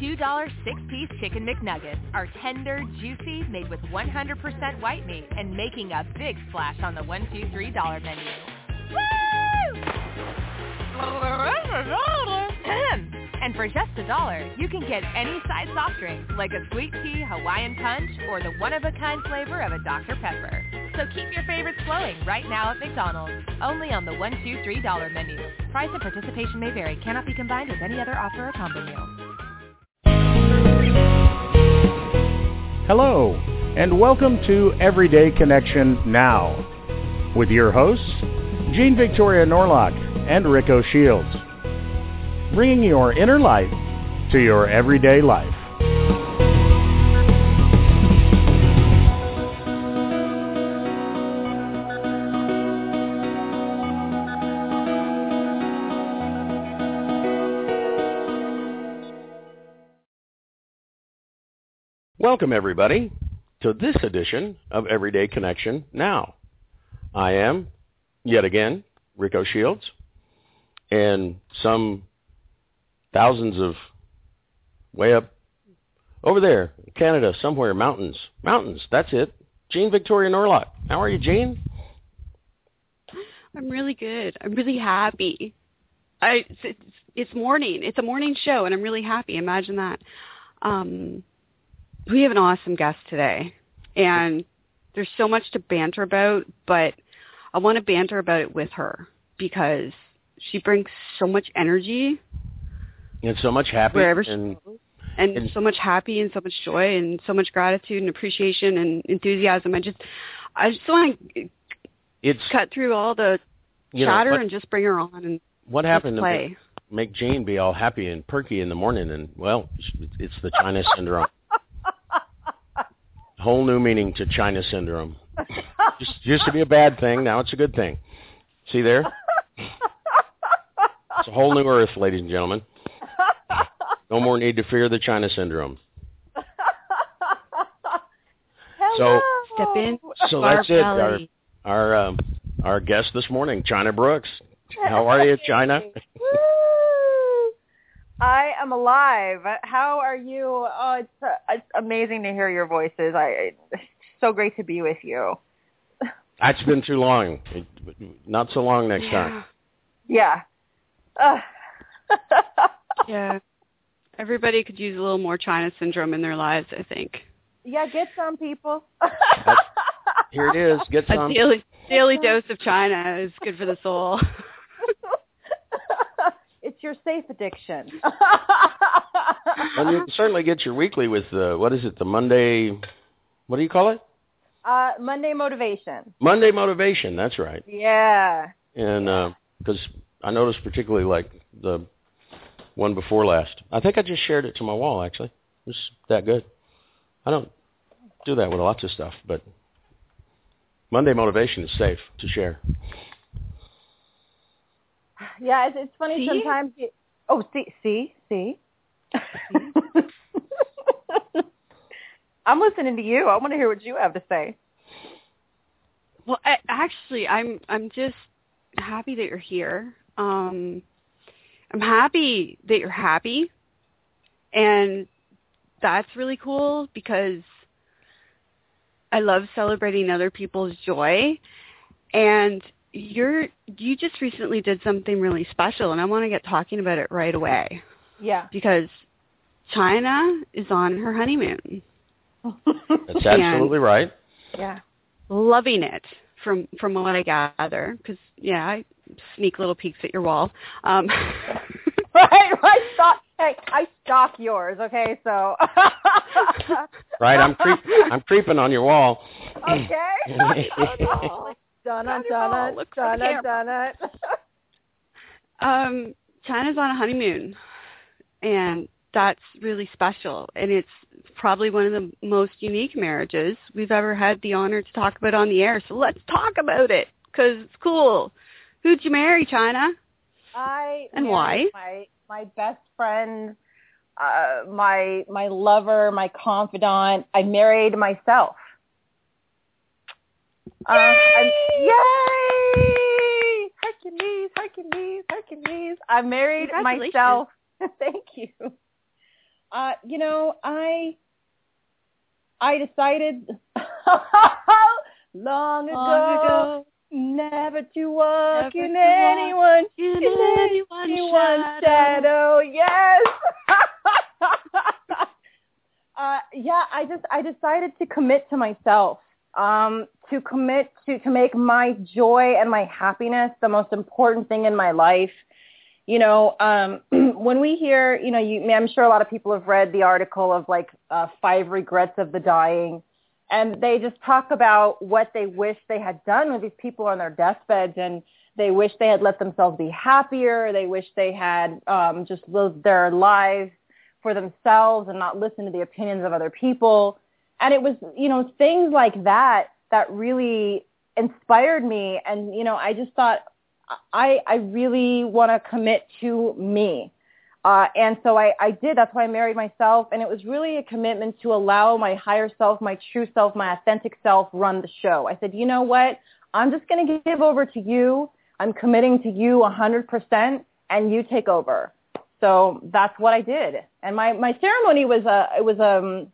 $2 six-piece chicken McNuggets are tender, juicy, made with 100% white meat, and making a big splash on the $1, 2 $3 menu. Woo! and for just a dollar, you can get any size soft drink, like a sweet tea, Hawaiian punch, or the one-of-a-kind flavor of a Dr. Pepper. So keep your favorites flowing right now at McDonald's. Only on the one, two, three dollar menu. Price and participation may vary. Cannot be combined with any other offer or combo meal. Hello, and welcome to Everyday Connection Now with your hosts, Jean Victoria Norlock and Rico Shields, bringing your inner light to your everyday life. Welcome, everybody, to this edition of Everyday Connection Now. I am, yet again, Rico Shields, and some thousands of way up over there, Canada, somewhere, mountains. Mountains, that's it. Jean Victoria Norlock. How are you, Jean? I'm really good. I'm really happy. I it's, it's morning. It's a morning show, and I'm really happy. Imagine that. Um, we have an awesome guest today, and there's so much to banter about, but I want to banter about it with her because she brings so much energy and so much happy wherever she and, goes, and, and- so much happy and so much joy and so much gratitude and appreciation and enthusiasm. I just, I just want to it's cut through all the you know, chatter what, and just bring her on and what happened to play. make, make Jane be all happy and perky in the morning and well, it's the China syndrome. Whole new meaning to China syndrome. Just used to be a bad thing, now it's a good thing. See there? It's a whole new earth, ladies and gentlemen. No more need to fear the China syndrome. So- Step in. So that's it. Our our um, our guest this morning, China Brooks. How are you, China? Woo! I am alive. How are you? Oh, it's, uh, it's amazing to hear your voices. I it's so great to be with you. That's been too long. It- Not so long next time. Yeah. Ugh. Yeah. Everybody could use a little more China syndrome in their lives, I think. yeah, get some people. Here it is. Get some. A some. daily daily dose of China is good for the soul. your safe addiction. And you certainly get your weekly with uh, what is it? The Monday. What do you call it? uh, Monday motivation. Monday motivation. That's right. Yeah. And because I noticed particularly like the one before last. I think I just shared it to my wall. Actually, it was that good. I don't do that with lots of stuff, but Monday motivation is safe to share. Yeah, it's, it's funny See? sometimes. You, oh, see, see, see. I'm listening to you. I want to hear what you have to say. Well, I, actually, I'm I'm just happy that you're here. Um, I'm happy that you're happy, and that's really cool because I love celebrating other people's joy. And you're you just recently did something really special, and I want to get talking about it right away Yeah. because China is on her honeymoon. That's absolutely right. yeah. loving it from from what I gather. Because yeah, I sneak little peeks at your wall. Um, Right, right. Stop. Hey, I stalk yours. Okay, so. Right, I'm creep, I'm creeping on your wall. okay. Donna, Donna. The Donna, Donna. um, China's on a honeymoon, and that's really special. And it's probably one of the most unique marriages we've ever had the honor to talk about on the air. So let's talk about it because it's cool. Who'd you marry, China? I And why? My my best friend, uh, my my lover, my confidant. I married myself. Uh, I'm, yay! Hercules, Hercules, Hercules. I married myself. Thank you. Uh, you know, I I decided long, ago, Long ago, never to walk Never in to walk anyone in in anyone's anyone's shadow. shadow. Yes. uh, yeah, I just I decided to commit to myself. Um, to commit to to make my joy and my happiness the most important thing in my life. You know, um, when we hear, you know, you, I'm sure a lot of people have read the article of like uh, five regrets of the dying, and they just talk about what they wish they had done with these people on their deathbeds, and they wish they had let themselves be happier. They wish they had um, just lived their lives for themselves and not listened to the opinions of other people. And it was, you know, things like that that really inspired me. And, you know, I just thought, I, I really want to commit to me. Uh, and so I, I did. That's why I married myself. And it was really a commitment to allow my higher self, my true self, my authentic self run the show. I said, you know what? I'm just going to give over to you. I'm committing to you 100% and you take over. So that's what I did. And my, my ceremony was a, it was, um,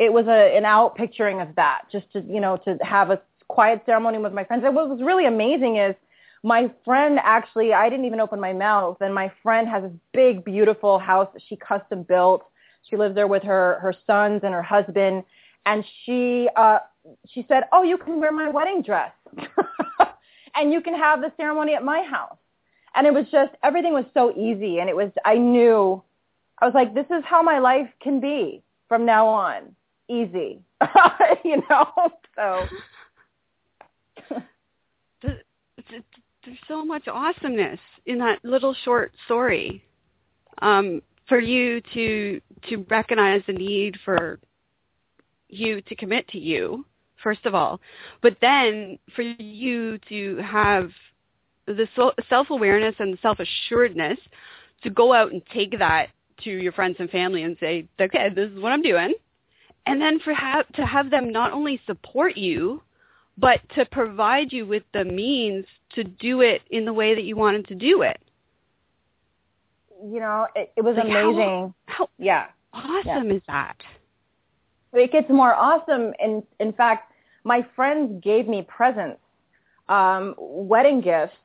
it was a, an out picturing of that, just to, you know, to have a quiet ceremony with my friends. And what was really amazing is my friend actually, I didn't even open my mouth, and my friend has this big, beautiful house that she custom built. She lives there with her her sons and her husband, and she uh, she said, "Oh, you can wear my wedding dress, and you can have the ceremony at my house." And it was just everything was so easy, and it was I knew I was like, "This is how my life can be from now on, easy," you know. So th- th- there's so much awesomeness in that little short story. Um, for you to to recognize the need for you to commit to you, first of all, but then for you to have the self-awareness and self-assuredness to go out and take that to your friends and family and say, okay, this is what I'm doing. And then for ha- to have them not only support you, but to provide you with the means to do it in the way that you wanted to do it. you know, it, it was Like, amazing. How yeah. awesome is that? it gets more awesome. In in fact, my friends gave me presents, um, wedding gifts,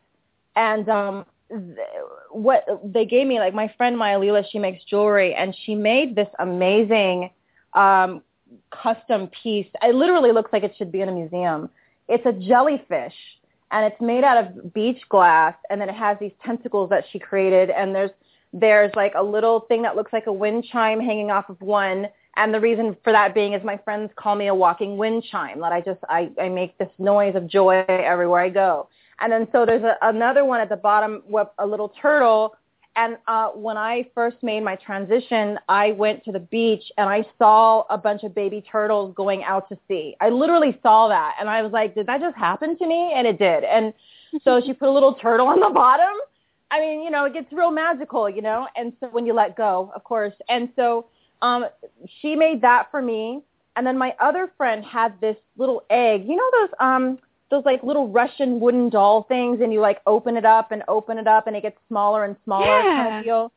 and um, what they gave me, like my friend Maya Lila, she makes jewelry, and she made this amazing um, custom piece. It literally looks like it should be in a museum. It's a jellyfish. And it's made out of beach glass, and then it has these tentacles that she created, and there's there's like a little thing that looks like a wind chime hanging off of one, and the reason for that being is my friends call me a walking wind chime. That I just I, I make this noise of joy everywhere I go. And then so there's a, another one at the bottom a little turtle. And uh, when I first made my transition, I went to the beach and I saw a bunch of baby turtles going out to sea. I literally saw that, and I was like, "Did that just happen to me?" And it did. And so she put a little turtle on the bottom. I mean, you know, it gets real magical, you know. And so when you let go, of course. And so um, she made that for me. And then my other friend had this little egg. You know those um those like little Russian wooden doll things, and you like open it up and open it up, and it gets smaller and smaller kind Yeah. of deal.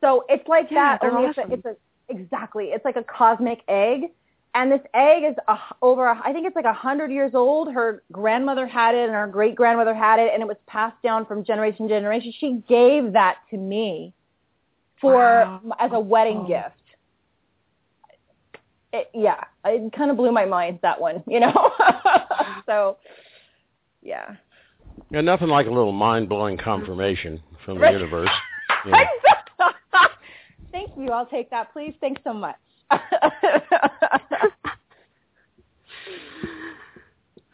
So it's like Yeah, that. Only awesome. it's, a, it's a exactly. It's like a cosmic egg, and this egg is a, over. a- I think it's like a hundred years old. Her grandmother had it, and her great grandmother had it, and it was passed down from generation to generation. She gave that to me for Wow. as a wedding Oh. gift. It, yeah, it kind of blew my mind that one, you know. so, yeah. Yeah, nothing like a little mind-blowing confirmation from the Right. universe. Yeah. Thank you. I'll take that, please. Thanks so much.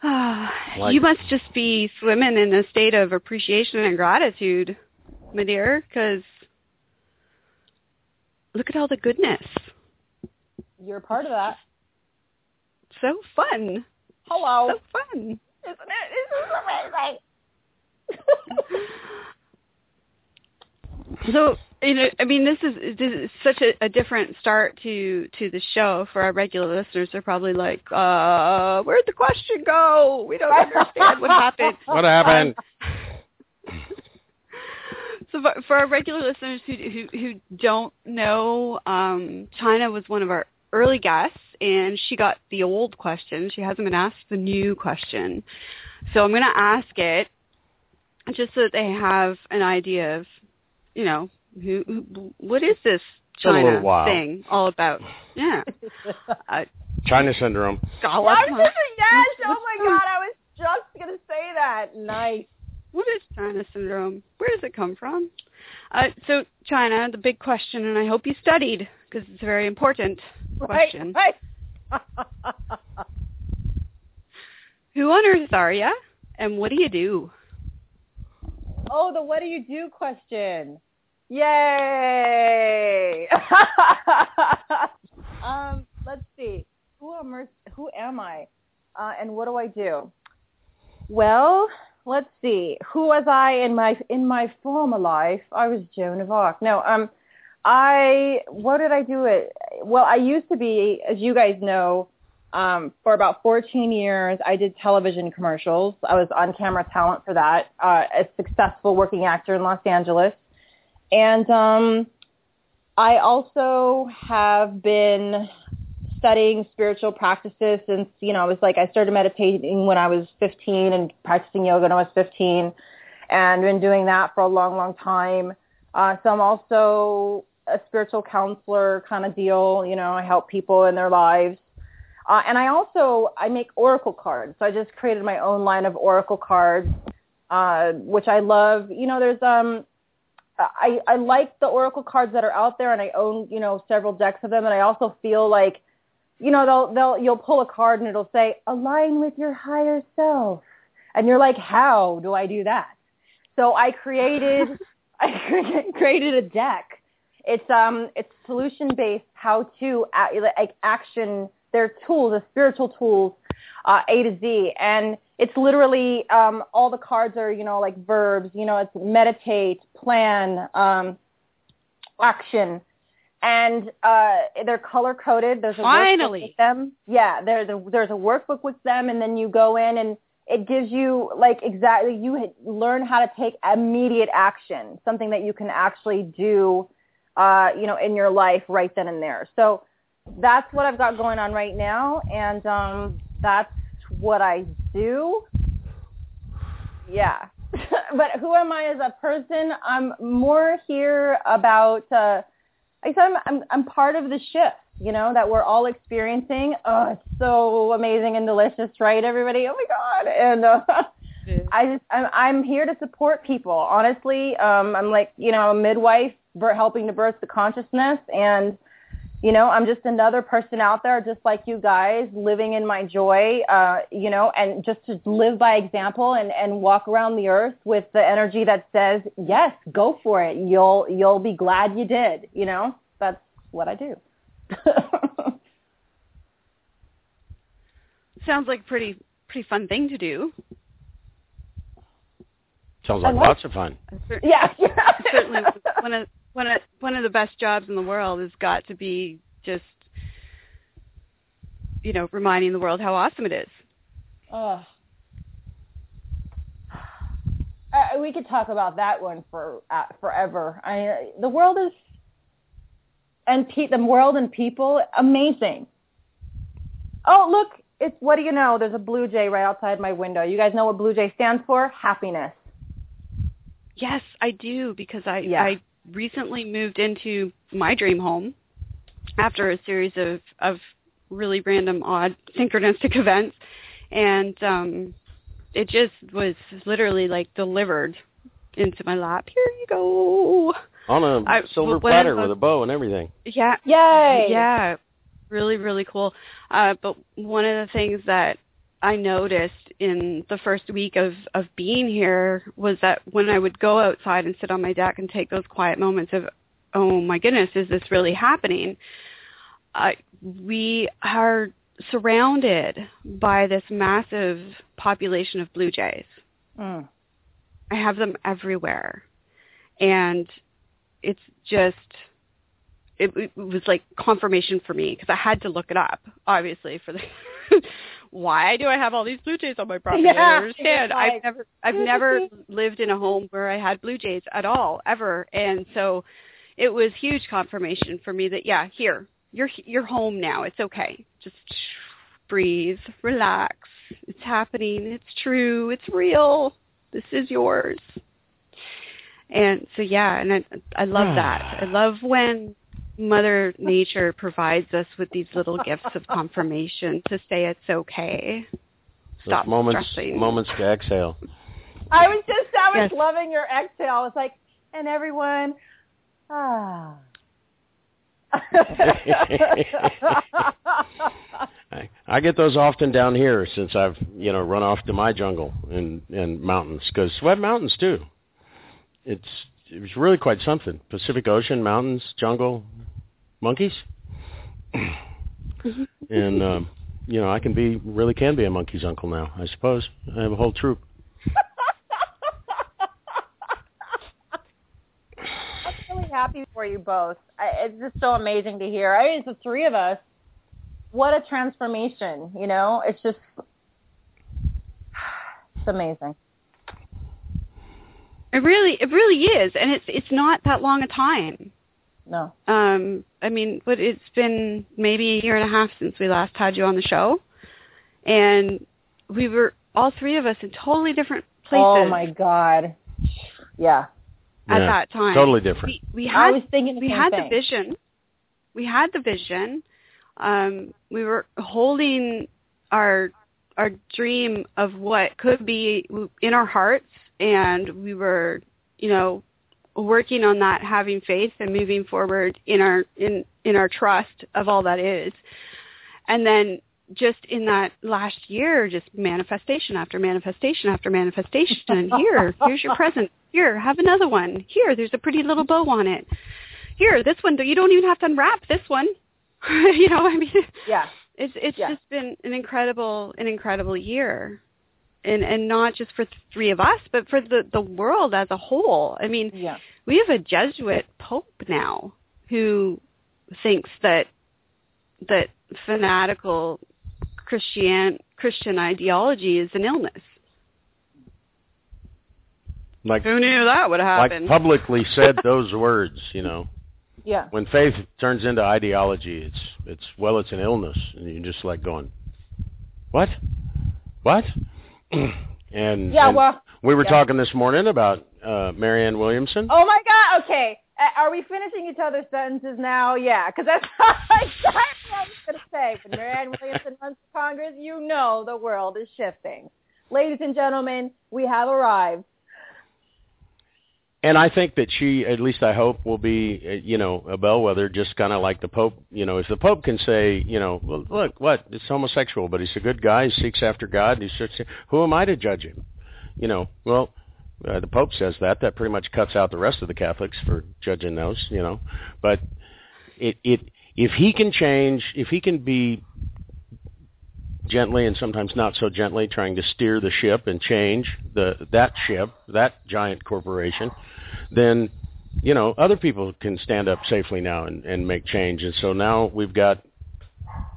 Like- you must just be swimming in a state of appreciation and gratitude, my dear, because look at all the goodness. You're a part of that. So fun. Hello. So fun. Isn't it? This is amazing. So you know, I mean, this is this is such a, a different start to to the show for our regular listeners. They're probably like, uh, "Where'd the question go? We don't understand what happened." What happened? So for- for our regular listeners who who, who don't know, um, China was one of our early guests, and she got the old question. She hasn't been asked the new question, so I'm going to ask it just so that they have an idea of, you know, who, who what is this been a little China thing all about? Yeah, uh, China syndrome. Scala- I was just, yes. Oh my God, I was just gonna say that. Nice. What is China syndrome? Where does it come from? Uh, so China, the big question, and I hope you studied because it's very important question. Right. right. Who on earth are you, and what do you do? oh, the what do you do question. Yay! um, let's see. Who am I? Who am I? Uh, and what do I do? Well, let's see. Who was I in my in my former life? I was Joan of Arc. No, um, I what did I do? It well. I used to be, as you guys know, um, for about 14 years. I did television commercials. I was on camera talent for that. Uh, a successful working actor in Los Angeles, and um, I also have been studying spiritual practices since you know I was like I started meditating when I was 15 and practicing yoga when I was 15, and been doing that for a long, long time. Uh, so I'm also a spiritual counselor kind of deal. You know, I help people in their lives. Uh, and I also I make oracle cards. So I just created my own line of oracle cards, uh, which I love. You know, there's um I, I like the oracle cards that are out there, and I own you know several decks of them, and I also feel like you know they'll they'll you'll pull a card and it'll say align with your higher self, and you're like how do I do that? So I created I created a deck. It's um it's solution based how to like action their tools, the spiritual tools, uh, A to Z, and it's literally um, all the cards are you know like verbs. You know, it's meditate, plan, um, action, and uh, they're color coded. There's a Finally. workbook with them. Yeah, there's a there's a workbook with them, and then you go in and it gives you like exactly you learn how to take immediate action, something that you can actually do, uh, you know, in your life right then and there. So that's what I've got going on right now, and um, that's what I do. Yeah. but who am I as a person? I'm more here about. Uh, I said I'm, I'm I'm part of the shift, you know, that we're all experiencing. Oh, it's so amazing and delicious, right, everybody? Oh my God! And uh, I just I'm I'm here to support people. Honestly, um, I'm like you know a midwife, helping to birth the consciousness, and you know I'm just another person out there, just like you guys, living in my joy. Uh, you know, and just to live by example and and walk around the earth with the energy that says yes, go for it. You'll you'll be glad you did. You know, that's what I do. Sounds like pretty pretty fun thing to do. Sounds like like- lots of fun. Cer- yeah. Certainly, one of one of one of the best jobs in the world has got to be just you know reminding the world how awesome it is. Oh. Uh, we could talk about that one for uh, forever. I the world is and pe- the world and people amazing. Oh look, it's what do you know? There's a blue jay right outside my window. You guys know what blue jay stands for? Happiness. Yes, I do because I Yeah. I recently moved into my dream home after a series of of really random odd synchronistic events and um it just was literally like delivered into my lap. Here you go. On a I- silver when platter I- with a bow and everything. Yeah. Yay! Yeah. Really, really cool. Uh, but one of the things that I noticed in the first week of, of being here was that when I would go outside and sit on my deck and take those quiet moments of, oh my goodness, is this really happening? Uh, we are surrounded by this massive population of blue jays. Mm. I have them everywhere. And it's just it, it was like confirmation for me because I had to look it up, obviously, for the why do I have all these blue jays on my property? Yeah, I don't understand. like- I've never I've never lived in a home where I had blue jays at all ever, and so it was huge confirmation for me that yeah, here you're you're home now. It's okay. Just breathe, relax. It's happening. It's true. It's real. This is yours. And so yeah, and I I love that. I love when Mother Nature provides us with these little gifts of confirmation to say it's okay. Stop Those moments, stressing. moments to exhale. I was just, I was Yes. loving your exhale. I was like, and everyone, ah. I, I get those often down here since I've you know run off to my jungle and and mountains because we have mountains too. It's it was really quite something. Pacific Ocean, mountains, jungle, monkeys, and um, you know I can be really can be a monkey's uncle now. I suppose I have a whole troop. I'm really happy for you both. I, it's just so amazing to hear. I mean, it's the three of us. What a transformation, you know? It's just, it's amazing. It really it really is, and it's it's not that long a time. No. Um, I mean, but it's been maybe a year and a half since we last had you on the show, and we were all three of us in totally different places Oh my God. Yeah. at Yeah, that time. Totally different. We, we I had was thinking the we same had thing. the vision. We had the vision. Um, we were holding our our dream of what could be in our hearts, and we were, you know, working on that, having faith and moving forward in our in in our trust of all that is. And then just in that last year, just manifestation after manifestation after manifestation. Here, here's your present. Here, have another one. Here, there's a pretty little bow on it. Here, this one, you don't even have to unwrap this one. you know, I mean, Yeah. it's it's Yeah. just been an incredible an incredible year. And and not just for three of us, but for the the world as a whole. I mean, Yeah. we have a Jesuit pope now who thinks that that fanatical Christian Christian ideology is an illness. Like Who knew that would happen? like happen? publicly said those words. You know, Yeah. when faith turns into ideology, it's it's well, it's an illness, and you're just like going, what, what? and Yeah, and well, we were yeah. talking this morning about uh, Marianne Williamson. Oh my God. Okay. Uh, Are we finishing each other's sentences now? Yeah, because that's exactly what I was going to say. When Marianne Williamson runs for Congress, you know the world is shifting. Ladies and gentlemen, we have arrived. And I think that she, at least I hope, will be, uh, you know, a bellwether, just kind of like the Pope. You know, if the Pope can say, you know, well, look, what? It's homosexual, but he's a good guy. He seeks after God. He's just, who am I to judge him? You know, well, uh, the Pope says that. That pretty much cuts out the rest of the Catholics for judging those. You know, but it, it, if he can change, if he can be gently and sometimes not so gently trying to steer the ship and change the that ship, that giant corporation, then you know other people can stand up safely now and, and make change. And so now we've got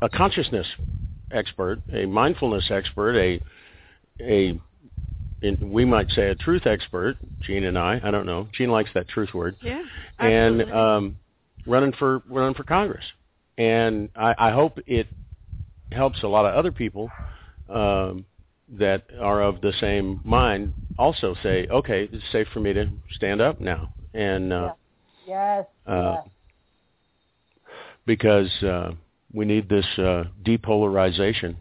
a consciousness expert, a mindfulness expert, a a in, we might say a truth expert, Jean and I. I don't know. Jean likes that truth word yeah. and um, running for running for Congress. And I, I hope it helps a lot of other people um, that are of the same mind also say, okay, it's safe for me to stand up now, and uh, Yes. uh, yes. because uh, we need this uh, depolarization.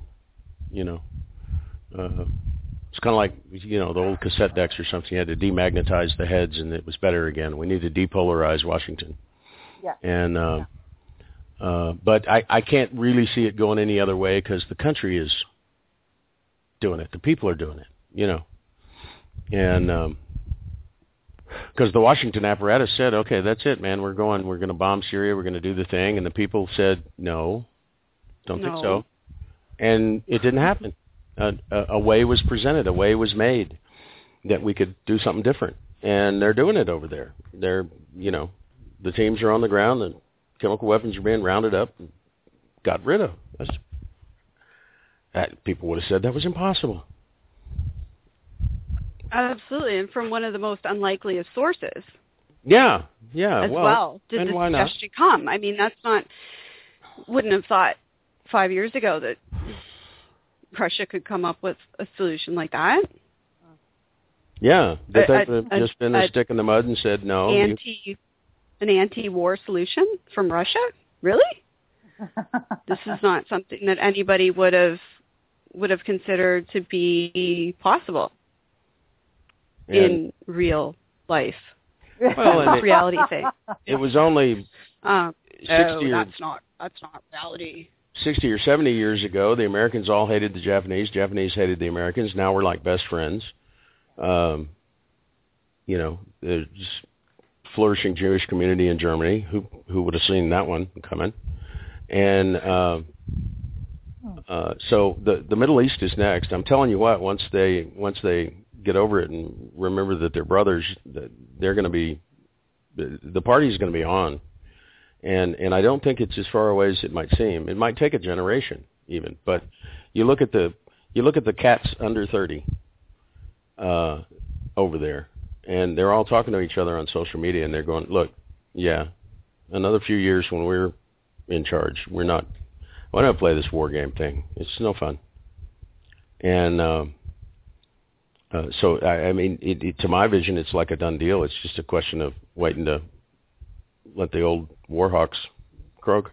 You know, uh, it's kind of like you know the old cassette decks or something. You had to demagnetize the heads, and it was better again. We need to depolarize Washington. Yeah. And uh, uh, but I, I can't really see it going any other way because the country is doing it. The people are doing it. You know, and um, because the Washington apparatus said, okay, that's it, man. We're going. We're going to bomb Syria. We're going to do the thing, and the people said, no, don't think so, and it didn't happen. A, a, a way was presented. A way was made that we could do something different, and they're doing it over there. They're, you know, the teams are on the ground. The chemical weapons are being rounded up and got rid of. That's that people would have said that was impossible. Absolutely, and from one of the most unlikely of sources. Yeah, yeah. As well, well, did why not? come? I mean, that's not. Wouldn't have thought five years ago that Russia could come up with a solution like that. Yeah, that they've just been a- a stick in the mud and said no. Anti, an anti-war solution from Russia? Really? This is not something that anybody would have would have considered to be possible and in real life. Well, it- reality thing. it was only Um, 60 no, or- that's not that's not reality. 60 or 70 years ago, the Americans all hated the Japanese. Japanese hated the Americans. Now we're like best friends. Um, you know, there's flourishing Jewish community in Germany. Who who would have seen that one coming? And uh, uh, so the the Middle East is next. I'm telling you what. Once they once they get over it and remember that they're brothers, that they're going to be the, party's going to be on and and I don't think it's as far away as it might seem. It might take a generation even, but you look at the you look at the cats under thirty uh, over there, and they're all talking to each other on social media, and they're going, "Look, yeah, another few years when we're in charge, we're not. Why don't play this war game thing? It's no fun." And um, uh, so, I, I mean, it, it, to my vision, it's like a done deal. It's just a question of waiting to let the old Warhawks croak.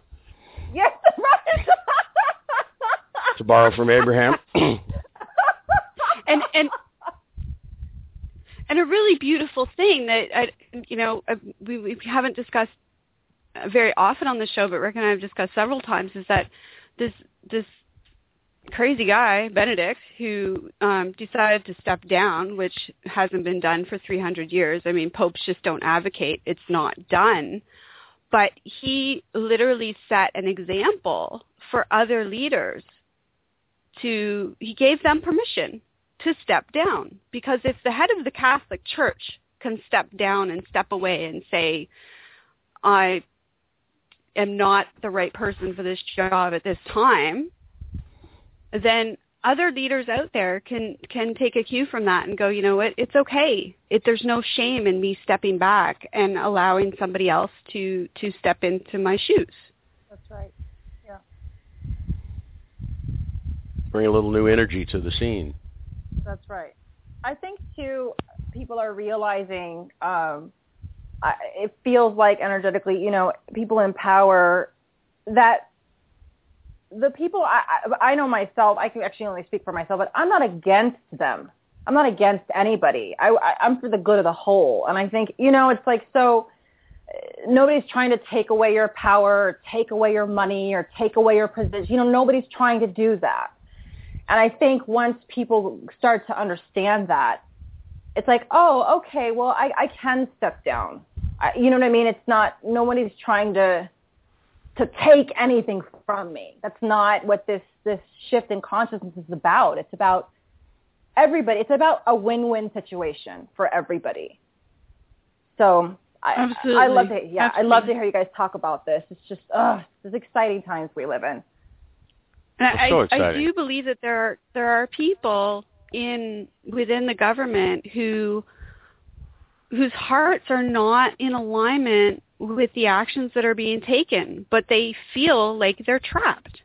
yes, right. To borrow from Abraham. and and and a really beautiful thing that I, you know uh, we we haven't discussed very often on the show, but Rick and I have discussed several times is that this this crazy guy Benedict who um, decided to step down, which hasn't been done for 300 years. I mean, popes just don't advocate; it's not done. But he literally set an example for other leaders to he gave them permission to step down because if the head of the Catholic Church can step down and step away and say I am not the right person for this job at this time then other leaders out there can can take a cue from that and go you know what it's okay it there's no shame in me stepping back and allowing somebody else to to step into my shoes That's right. Yeah. Bring a little new energy to the scene. That's right. I think too, people are realizing. Um, I, it feels like energetically, you know, people in power that the people I, I I know myself. I can actually only speak for myself, but I'm not against them. I'm not against anybody. I, I I'm for the good of the whole, and I think you know, it's like so. uh, Nobody's trying to take away your power, or take away your money, or take away your position. You know, nobody's trying to do that. And I think once people start to understand that, it's like, oh, okay, well, I, I can step down. I, you know what I mean? It's not, nobody's trying to, to take anything from me. That's not what this, this shift in consciousness is about. It's about everybody. It's about a win-win situation for everybody. So I, Absolutely. I love to, yeah, I love to hear you guys talk about this. It's just, ugh, it's exciting times we live in. And That's so I, I do believe that there are there are people in within the government who whose hearts are not in alignment with the actions that are being taken, but they feel like they're trapped.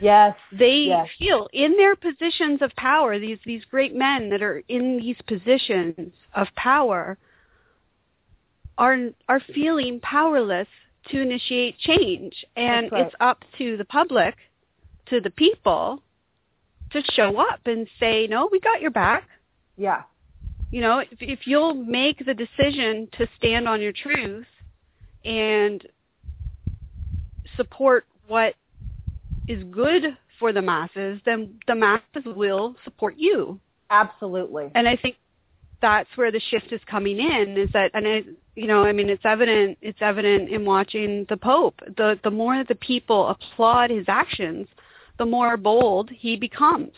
Yes. They Yes. feel in their positions of power, these these great men that are in these positions of power are are feeling powerless to initiate change. And right. it's up to the public, to the people to show up and say, "No, we got your back." Yeah. You know, if, if you'll make the decision to stand on your truth and support what is good for the masses, then the masses will support you. Absolutely. And I think that's where the shift is coming in is that and I you know, I mean it's evident it's evident in watching the Pope. The the more that the people applaud his actions, the more bold he becomes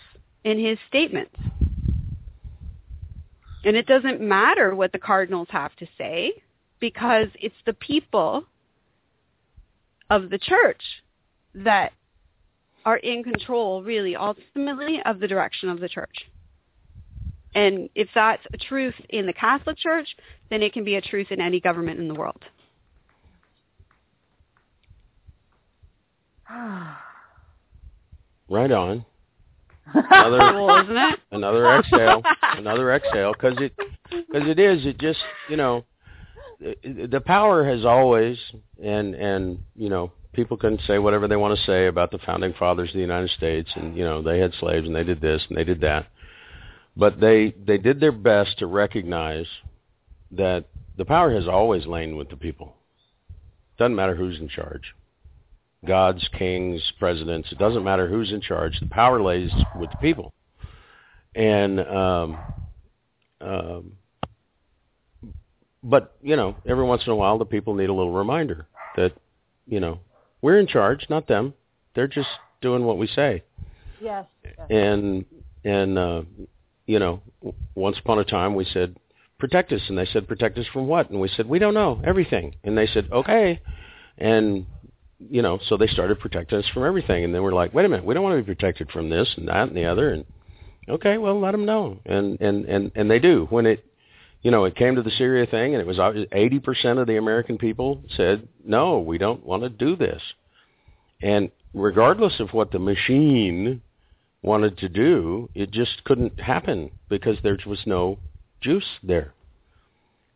in his statements. And it doesn't matter what the cardinals have to say because it's the people of the church that are in control, really, ultimately, of the direction of the church. And if that's a truth in the Catholic Church, then it can be a truth in any government in the world. Right on. Another, isn't it? Another exhale. another exhale. Because it, because it is. It just, you know, the power has always, and and you know, people can say whatever they want to say about the founding fathers of the United States, and you know, they had slaves and they did this and they did that, but they they did their best to recognize that the power has always lain with the people. Doesn't matter who's in charge gods, kings, presidents. It doesn't matter who's in charge. The power lays with the people. And um, um, but you know, every once in a while, the people need a little reminder that you know we're in charge, not them. They're just doing what we say. Yes. And and uh, you know, once upon a time, we said protect us, and they said protect us from what? And we said we don't know everything, and they said okay. And you know, so they started protecting us from everything. And then we're like, wait a minute, we don't want to be protected from this and that and the other. And okay, well, let them know. And and and and they do. When it, you know, it came to the Syria thing, and it was uh, 80% of the American people said, no, we don't want to do this. And regardless of what the machine wanted to do, it just couldn't happen because there was no juice there.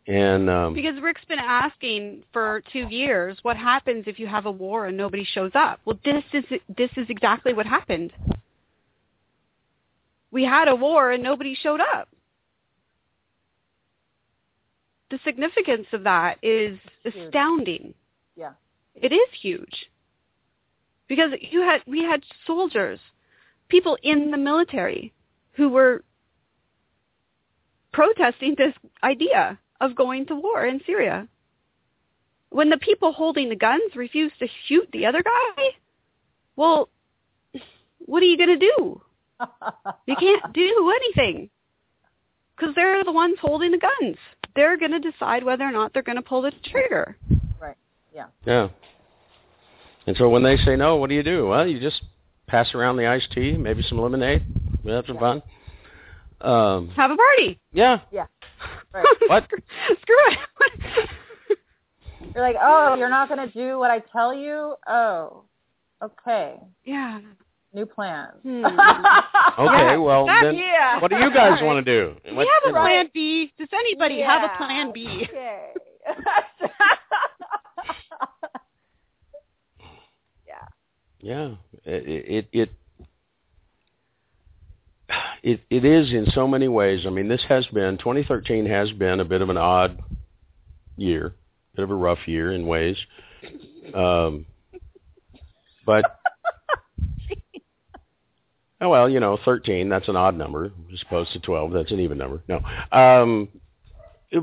And um, because Rick's been asking for two years, what happens if you have a war and nobody shows up? Well, this is this is exactly what happened. We had a war and nobody showed up. The significance of that is astounding. Yeah, it is huge because you had we had soldiers, people in the military who were protesting this idea of going to war in Syria. When the people holding the guns refuse to shoot the other guy, well, what are you going to do? you can't do anything because they're the ones holding the guns. They're going to decide whether or not they're going to pull the trigger. Right. Yeah. Yeah. And so when they say no, what do you do? Well, you just pass around the iced tea, maybe some lemonade. We have some yeah. fun. Um, Have a party. Yeah. Yeah. Right. what? Screw it. you're like, oh, you're not going to do what I tell you? Oh, okay. Yeah. New plans. Hmm. okay, well, That- then yeah. what do you guys want to do? We What- have a you know, plan B. Does anybody have a plan B? Okay. yeah. Yeah, it, it it it it is in so many ways. I mean, this has been 2013 has been a bit of an odd year, bit of a rough year in ways. Um, but oh well, you know, 13 that's an odd number as opposed to 12 that's an even number. No, um,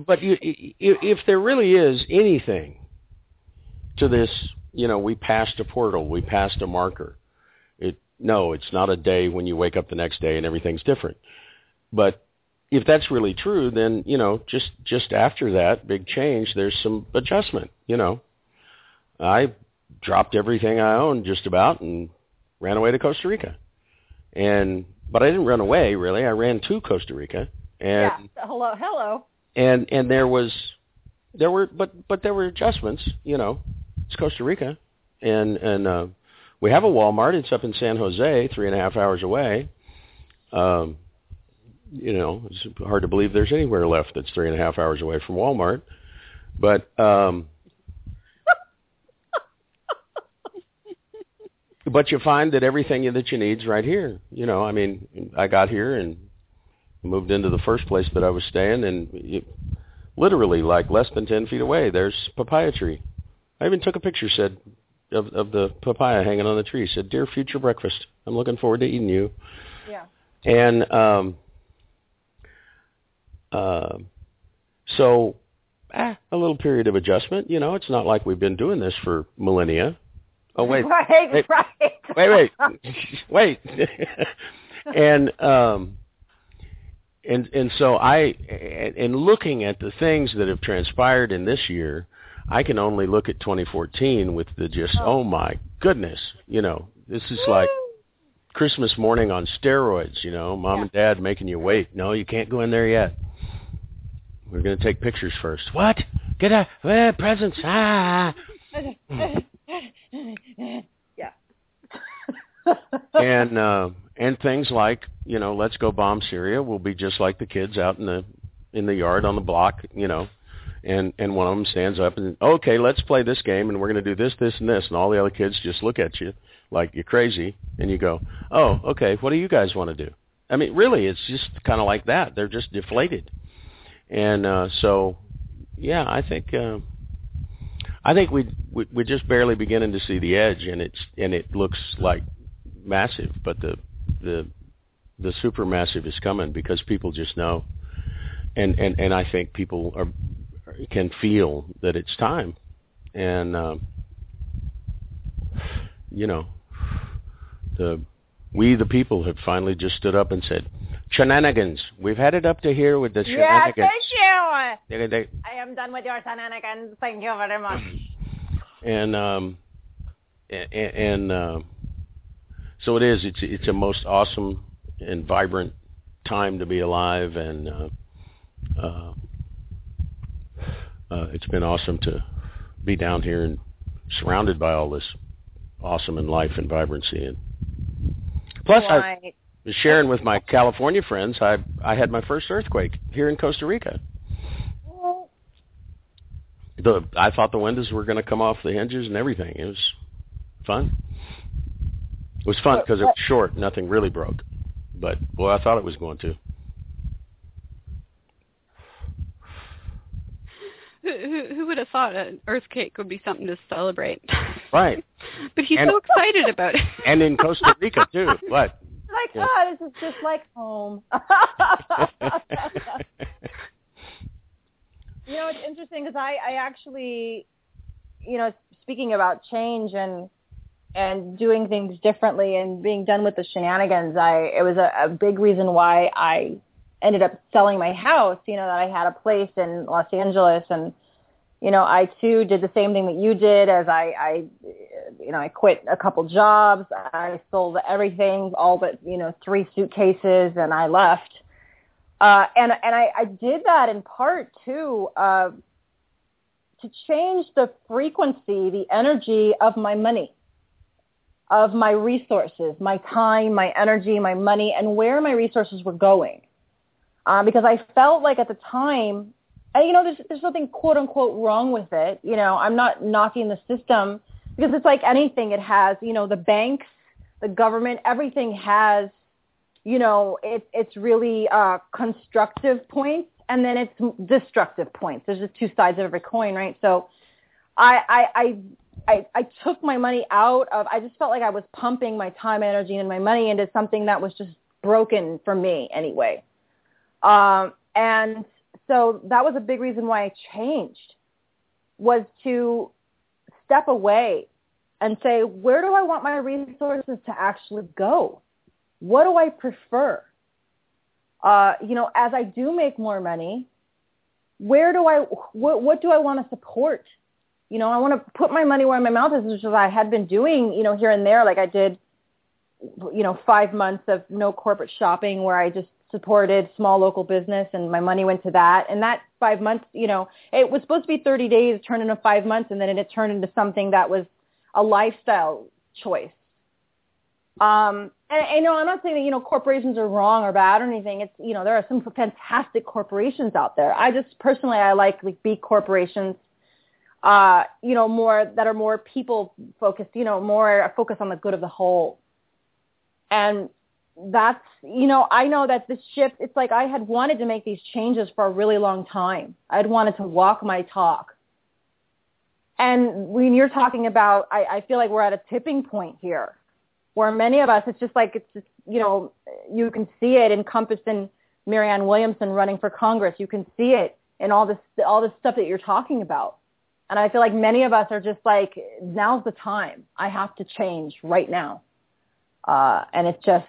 but you, if there really is anything to this, you know, we passed a portal, we passed a marker. No, it's not a day when you wake up the next day and everything's different. But if that's really true, then you know, just just after that big change, there's some adjustment. You know, I dropped everything I owned just about and ran away to Costa Rica, and but I didn't run away really. I ran to Costa Rica, and yeah. Hello. Hello. and and there was there were but but there were adjustments you know it's costa rica and and uh we have a walmart. It's up in san jose three and a half hours away. Um you know it's hard to believe there's anywhere left that's three and a half hours away from walmart. But um but you find that everything that you need's right here. You know i mean i got here and moved into the first place that I was staying, and it, literally like less than ten feet away, there's papaya tree. I even took a picture, said of of the papaya hanging on the tree. Said, "Dear future breakfast, I'm looking forward to eating you." Yeah. And um, uh, so, ah, a little period of adjustment. You know, it's not like we've been doing this for millennia. Oh wait, Right. wait, right. wait, wait, wait. and um, and and so I, in looking at the things that have transpired in this year, I can only look at 2014 with the just, oh my goodness, you know, this is like Christmas morning on steroids, you know, mom Yeah. and dad making you wait. No, you can't go in there yet. We're going to take pictures first. What? Get a eh, presents. Ah. yeah. and uh and things like, you know, let's go bomb Syria We'll be just like the kids out in the in the yard on the block, you know. And and one of them stands up and okay, let's play this game and we're going to do this this and this and all the other kids just look at you like you're crazy and you go, "Oh, okay, what do you guys want to do?" I mean, really, it's just kind of like that. They're just deflated. And uh so yeah, I think uh I think we, we we're just barely beginning to see the edge, and it's and it looks like massive, but the the the super massive is coming because people just know, and and and I think people are can feel that it's time, and um, you know, the we the people have finally just stood up and said, shenanigans. We've had it up to here with the yeah, shenanigans. thank you. They- they- I am done with your shenanigans. Thank you very much. and um and, and uh, so it is it's it's a most awesome and vibrant time to be alive and uh uh, uh it's been awesome to be down here and surrounded by all this awesome and life and vibrancy and plus I was sharing with my California friends I I had my first earthquake here in Costa Rica the I thought the windows were going to come off the hinges and everything. It was fun. It was fun because it was short. Nothing really broke, but boy, I thought it was going to. Who, who, who would have thought an earthquake would be something to celebrate? Right, but he's And- so excited about it. and in Costa Rica too. What? Like, Yeah. ah, this is just like home. you know, it's interesting because I, I actually, you know, speaking about change and and doing things differently and being done with the shenanigans, I it was a, a big reason why I ended up selling my house. You know, that I had a place in Los Angeles and. You know, I too did the same thing that you did. As I, I, you know, I quit a couple jobs. I sold everything, all but you know three suitcases, and I left. Uh, and and I, I did that in part too uh, to change the frequency, the energy of my money, of my resources, my time, my energy, my money, and where my resources were going. Uh, because I felt like at the time, and, you know, there's there's nothing quote unquote wrong with it. You know, I'm not knocking the system because it's like anything. It has, you know, the banks, the government, everything has you know, it, it's really uh, constructive points and then it's destructive points. There's just two sides of every coin, right? So I, I, I, I, I took my money out of, I just felt like I was pumping my time, energy, and my money into something that was just broken for me anyway. Um, and so that was a big reason why I changed was to step away and say, where do I want my resources to actually go? what do I prefer? Uh, you know, as I do make more money, where do I, what, what do I want to support? You know, I want to put my money where my mouth is, which is I had been doing, you know, here and there. Like I did, you know, five months of no corporate shopping where I just supported small local business and my money went to that. And that five months, you know, it was supposed to be 30 days, turned into five months, and then it turned into something that was a lifestyle choice. Um, and, you know, I'm not saying that, you know, corporations are wrong or bad or anything. It's, you know, there are some fantastic corporations out there. I just personally, I like like big corporations, uh, you know, more that are more people focused, you know, more focused on the good of the whole. And that's, you know, I know that this shift, it's like I had wanted to make these changes for a really long time. I'd wanted to walk my talk. And when you're talking about, I, I feel like we're at a tipping point here where many of us, it's just like, it's just, you know, you can see it encompassed in Marianne Williamson running for Congress. You can see it in all this, all this stuff that you're talking about. And I feel like many of us are just like, now's the time. I have to change right now. Uh, and it's just,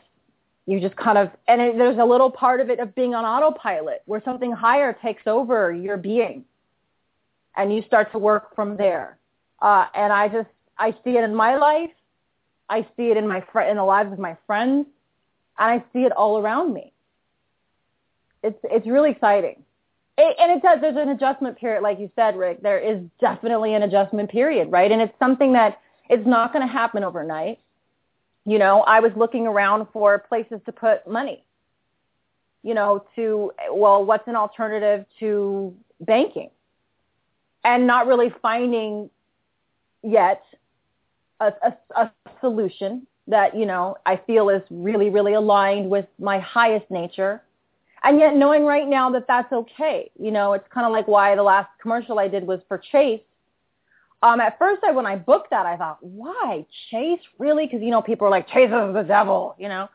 you just kind of, and it, there's a little part of it of being on autopilot where something higher takes over your being and you start to work from there. Uh, and I just, I see it in my life. I see it in my fr- in the lives of my friends, and I see it all around me. It's it's really exciting. It, and it does. There's an adjustment period, like you said, Rick. There is definitely an adjustment period, right? And it's something that it's not going to happen overnight. You know, I was looking around for places to put money. You know, to well, what's an alternative to banking? And not really finding yet a, a, a solution that you know I feel is really, really aligned with my highest nature and yet knowing right now that that's okay. You know, it's kind of like why the last commercial I did was for Chase. Um, at first, I when I booked that, I thought, why Chase really? Because you know, people are like Chase is the devil, you know,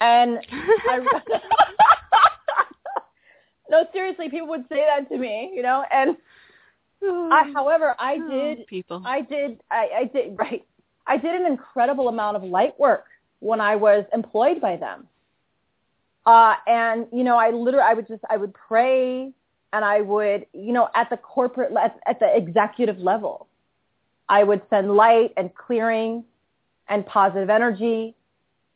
and I. no, seriously, people would say that to me, you know, and I, however, I Oh, did, people. I did, I, I did, right. I did an incredible amount of light work when I was employed by them. Uh, and, you know, I literally, I would just, I would pray and I would, you know, at the corporate, at, at the executive level, I would send light and clearing and positive energy.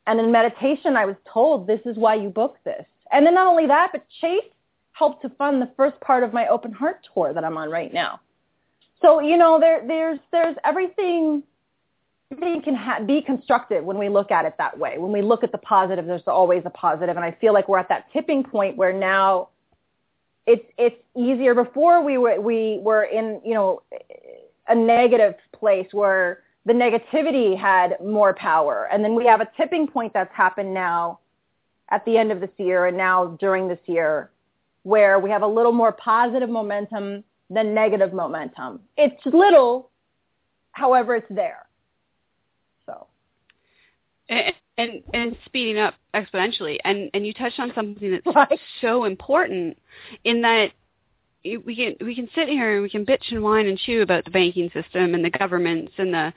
And in meditation, I was told, this is why you booked this. And then not only that, but Chase helped to fund the first part of my open heart tour that I'm on right now. So, you know, there, there's, there's everything, everything can ha- be constructive when we look at it that way. When we look at the positive, there's always a positive. And I feel like we're at that tipping point where now it's, it's easier. Before we were, we were in, you know, a negative place where the negativity had more power. And then we have a tipping point that's happened now at the end of this year and now during this year where we have a little more positive momentum than negative momentum. It's little, however, it's there. So, and, and and speeding up exponentially. And and you touched on something that's Right. so important in that we can we can sit here and we can bitch and whine and chew about the banking system and the governments and the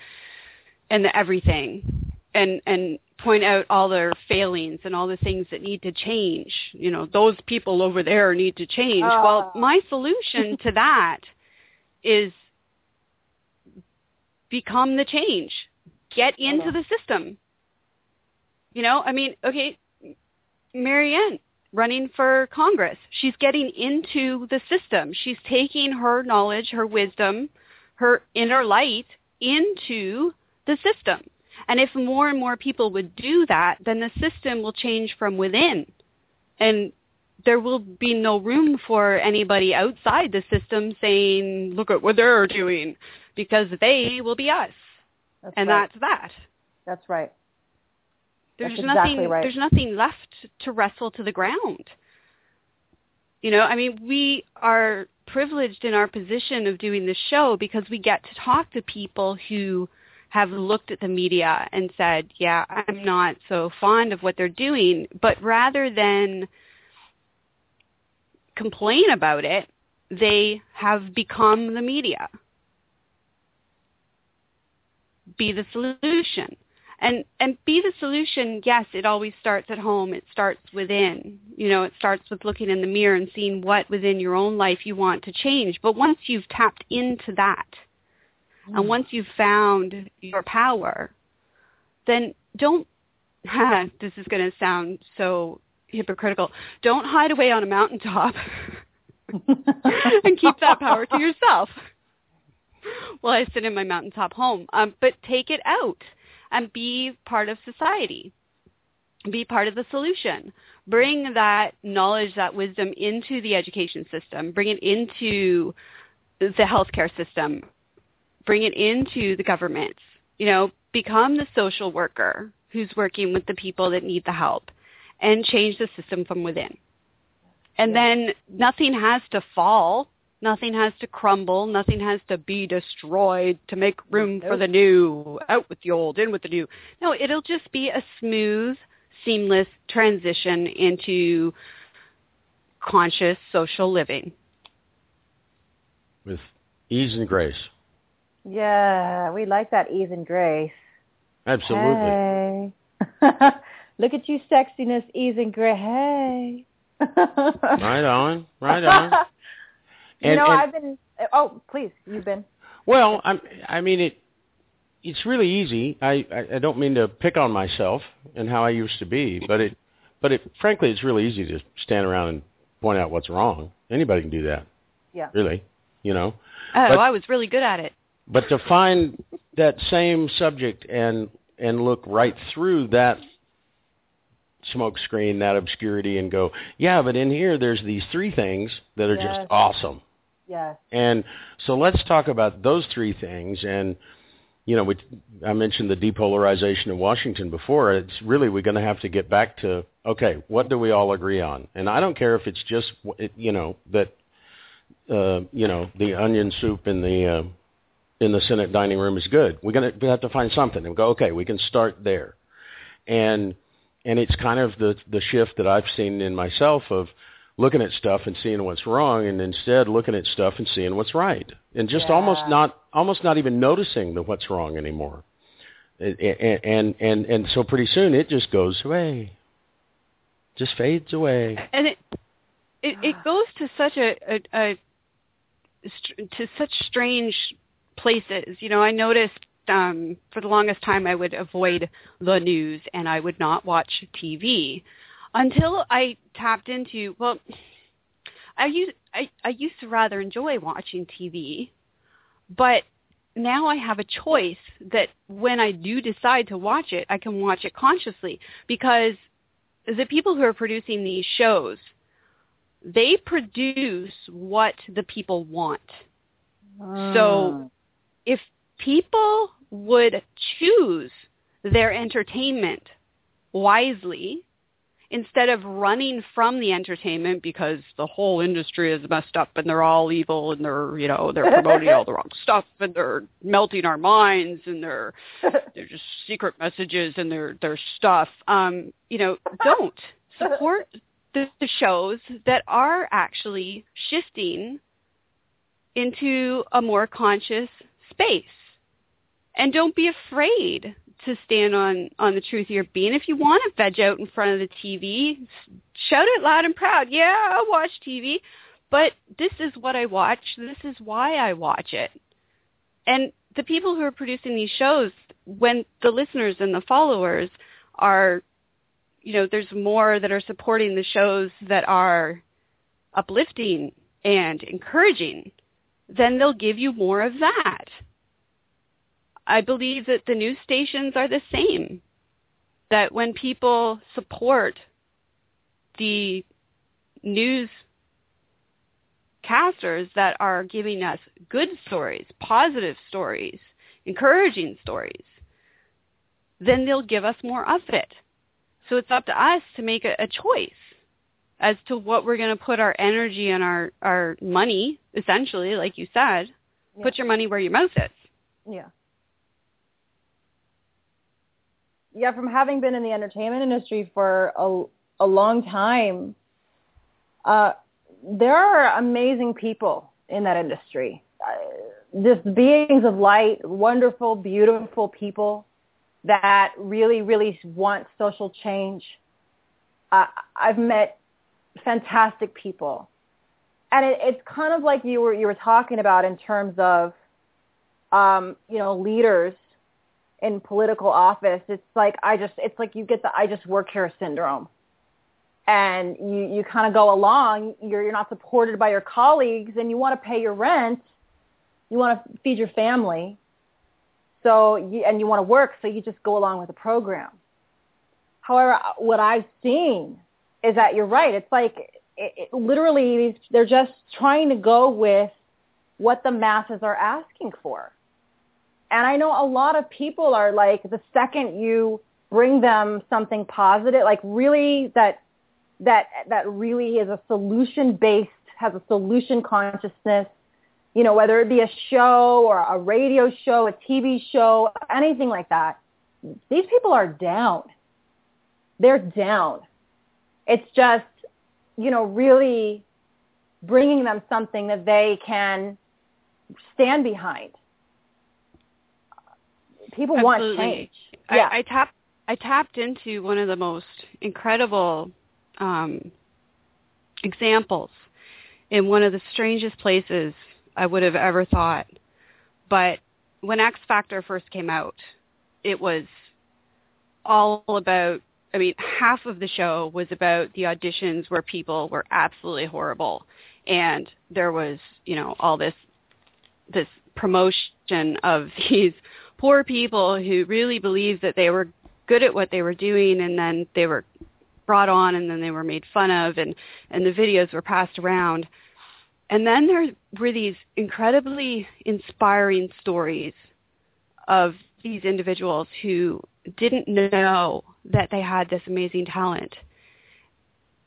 and the everything and and point out all their failings and all the things that need to change. You know, those people over there need to change. well, Ah. my solution to that is become the change. Get into the system. You know, I mean, okay, Marianne running for Congress. She's getting into the system. She's taking her knowledge, her wisdom, her inner light into the system. And if more and more people would do that, then the system will change from within. And there will be no room for anybody outside the system saying, look at what they're doing, because they will be us. that's and right. that's that. that's right. There's That's nothing exactly right. there's nothing left to wrestle to the ground. You know, I mean, we are privileged in our position of doing this show because we get to talk to people who have looked at the media and said, "Yeah, I'm not so fond of what they're doing," but rather than complain about it, they have become the media. Be the solution and and be the solution yes it always starts at home. It starts within. You know it starts with looking in the mirror and seeing what within your own life you want to change. But once you've tapped into that and once you've found your power then don't this is going to sound so hypocritical. Don't hide away on a mountaintop and keep that power to yourself well, i sit in my mountaintop home. Um, but take it out and be part of society. Be part of the solution. Bring that knowledge, that wisdom into the education system. Bring it into the healthcare system. Bring it into the governments. You know, become the social worker who's working with the people that need the help and change the system from within. And then nothing has to fall Nothing has to crumble. Nothing has to be destroyed to make room for the new. Out with the old, in with the new. No, it'll just be a smooth, seamless transition into conscious social living. with ease and grace. Yeah, we like that ease and grace. Absolutely. Hey. Look at you, sexiness, ease and grace. Hey. Right on. Right on. you know, and- I've been. Oh, please, you've been. Well, I'm, I mean it. it's really easy. I, I I don't mean to pick on myself and how I used to be, but it but it frankly it's really easy to stand around and point out what's wrong. Anybody can do that. Yeah. Really, you know. Oh, But- I was really good at it. But to find that same subject and and look right through that smoke screen, that obscurity, and go, yeah, but in here there's these three things that are Yes. just awesome. Yes. And so let's talk about those three things. And you know, we, I mentioned the depolarization of Washington before. It's really we're going to have to get back to okay, what do we all agree on? And I don't care if it's just you know that uh, you know the onion soup in the uh, in the Senate dining room is good. We're going to have to find something and go okay, we can start there. And and it's kind of the the shift that I've seen in myself of looking at stuff and seeing what's wrong and instead looking at stuff and seeing what's right. And just Yeah. almost not almost not even noticing the what's wrong anymore. And and and and so pretty soon it just goes away. Just fades away. And it it, it goes to such a, a, a to such strange places. You know, I noticed um, for the longest time I would avoid the news and I would not watch TV until I tapped into well, I used I, I used to rather enjoy watching TV, but now I have a choice that when I do decide to watch it, I can watch it consciously because the people who are producing these shows, they produce what the people want. So ah. if people would choose their entertainment wisely instead of running from the entertainment because the whole industry is messed up and they're all evil and they're you know they're promoting all the wrong stuff and they're melting our minds and they're they're just secret messages and their their stuff um you know don't support the, the shows that are actually shifting into a more conscious space. And don't be afraid to stand on on the truth of your being. If you want to veg out in front of the tv shout it loud and proud. Yeah i watch tv but this is what i watch. This is why i watch it. And the people who are producing these shows when the listeners and the followers are you know there's more that are supporting the shows that are uplifting and encouraging then they'll give you more of that I believe that the news stations are the same. That when people support the news casters that are giving us good stories, positive stories, encouraging stories, then they'll give us more of it. So it's up to us to make a, a choice as to what we're going to put our energy and our, our money, essentially, like you said, Yeah. put your money where your mouth is. Yeah. Yeah, from having been in the entertainment industry for a, a long time, uh, there are amazing people in that industry. Uh, just beings of light, wonderful, beautiful people that really, really want social change. Uh, I've met fantastic people, and it, it's kind of like you were you were talking about in terms of um, you know, leaders in political office, it's like I just it's like you get the I just work here syndrome. And you, you kind of go along, you're you're not supported by your colleagues and you want to pay your rent, you want to feed your family. So you, and you want to work, so you just go along with the program. However, what I've seen is that you're right. It's like it, it, literally they're just trying to go with what the masses are asking for. And I know a lot of people are like, the second you bring them something positive, like really that, that, that really is a solution based, has a solution consciousness, you know, whether it be a show or a radio show, a TV show, anything like that. These people are down. They're down. It's just, you know, really bringing them something that they can stand behind. People want Absolutely. change. Yeah. I, I tapped I tapped into one of the most incredible um, examples in one of the strangest places I would have ever thought. But when X Factor first came out, it was all about I mean, half of the show was about the auditions where people were absolutely horrible and there was, you know, all this this promotion of these poor people who really believed that they were good at what they were doing and then they were brought on and then they were made fun of and and the videos were passed around and then there were these incredibly inspiring stories of these individuals who didn't know that they had this amazing talent.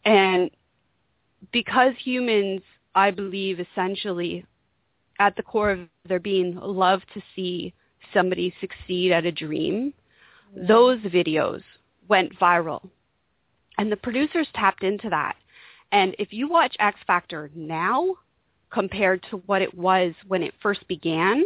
And because humans, I believe, essentially at the core of their being love to see somebody succeed at a dream, those videos went viral. And the producers tapped into that. And if you watch X Factor now compared to what it was when it first began,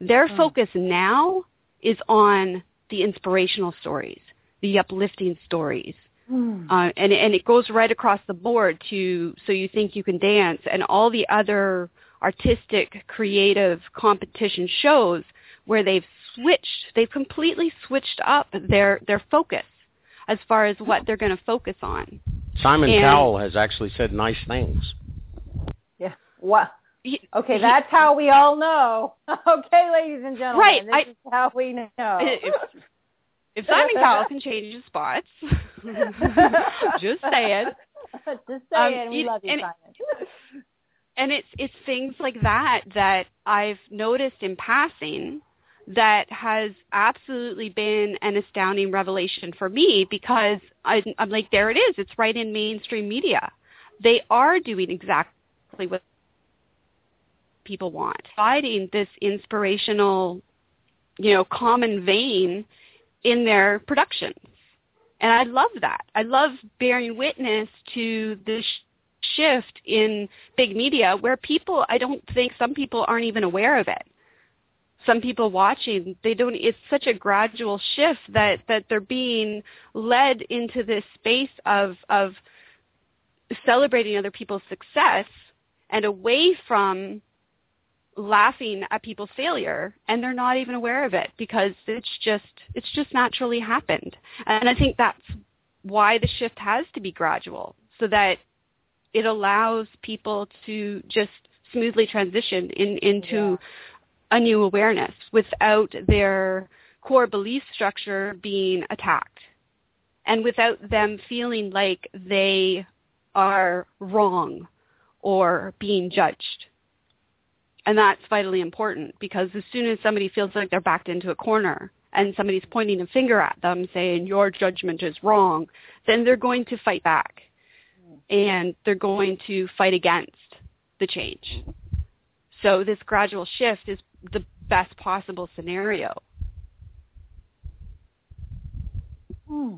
their mm. focus now is on the inspirational stories, the uplifting stories. Mm. Uh, and, and it goes right across the board to So You Think You Can Dance and all the other artistic, creative competition shows where they've switched, they've completely switched up their, their focus as far as what they're going to focus on. Simon and, Cowell has actually said nice things. Yeah. What? Okay, that's how we all know. Okay, ladies and gentlemen, right, this I, is how we know. If, if Simon Cowell can change his spots, just saying. Just saying, um, we love you, and, Simon. And it's it's things like that that I've noticed in passing that has absolutely been an astounding revelation for me because I, I'm like, there it is. It's right in mainstream media. They are doing exactly what people want. Providing this inspirational, you know, common vein in their productions. And I love that. I love bearing witness to this shift in big media where people, I don't think some people aren't even aware of it. Some people watching, they don't, it's such a gradual shift that, that they're being led into this space of, of celebrating other people's success and away from laughing at people's failure and they're not even aware of it because it's just it's just naturally happened and i think that's why the shift has to be gradual so that it allows people to just smoothly transition in, into. A new awareness without their core belief structure being attacked and without them feeling like they are wrong or being judged and that's vitally important because as soon as somebody feels like they're backed into a corner and somebody's pointing a finger at them saying your judgment is wrong, then they're going to fight back and they're going to fight against the change. So this gradual shift is the best possible scenario. Hmm.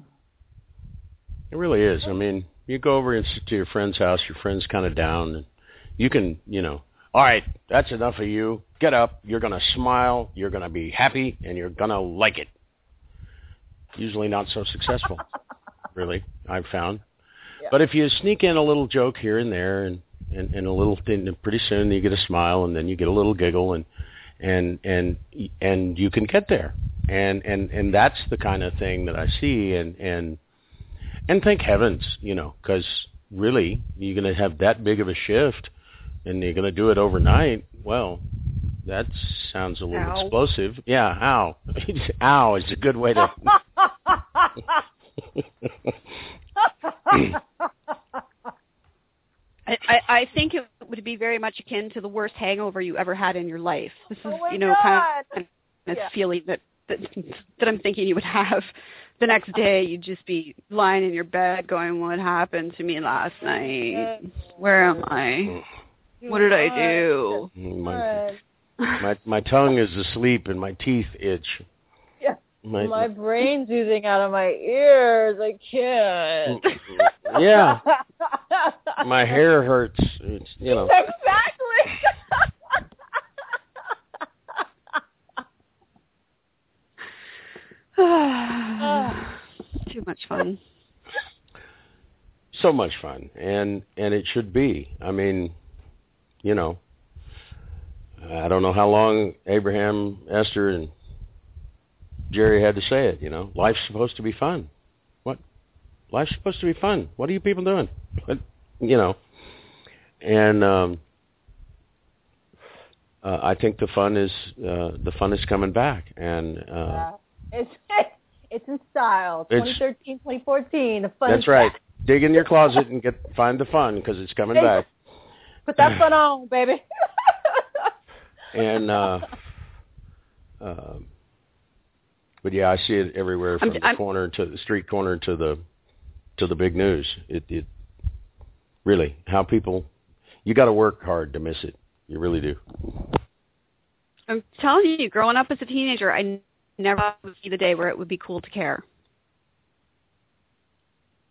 It really is. I mean, you go over to your friend's house, your friend's kind of down, and you can, you know, all right, that's enough of you. Get up. You're going to smile. You're going to be happy, and you're going to like it. Usually not so successful, really, I've found. Yeah. But if you sneak in a little joke here and there, and, and, and a little thing, pretty soon you get a smile, and then you get a little giggle, and and and and you can get there. And and and that's the kind of thing that I see, and and and thank heavens, you know, because really you're going to have that big of a shift and you're going to do it overnight, well, that sounds a little ow. explosive. Yeah, ow. ow is a good way to. I, I think it would be very much akin to the worst hangover you ever had in your life. This is, oh you know, God. kind of this yeah. feeling that, that that I'm thinking you would have the next day. You'd just be lying in your bed, going, "What happened to me last night? Where am I?" What did I do? My, my my tongue is asleep and my teeth itch. Yeah. My, my brain's oozing out of my ears. I can't. Mm, mm, yeah. my hair hurts. It's you know. Exactly. Too much fun. So much fun, and and it should be. I mean, you know, I don't know how long Abraham, Esther, and Jerry had to say it. You know, life's supposed to be fun. What? Life's supposed to be fun. What are you people doing? What, you know, and um, uh, I think the fun is uh, the fun is coming back, and uh, Yeah. It's it's in style. It's- 2013, 2014. The fun. that's right. back. Dig in your closet and get find the fun because it's coming Thank- back. Put that fun on, baby. And uh, um, but yeah, I see it everywhere from I'm- the I'm- corner to the street corner to the to the big news. It it really how people you got to work hard to miss it. You really do. I'm telling you, growing up as a teenager, I never would see the day where it would be cool to care.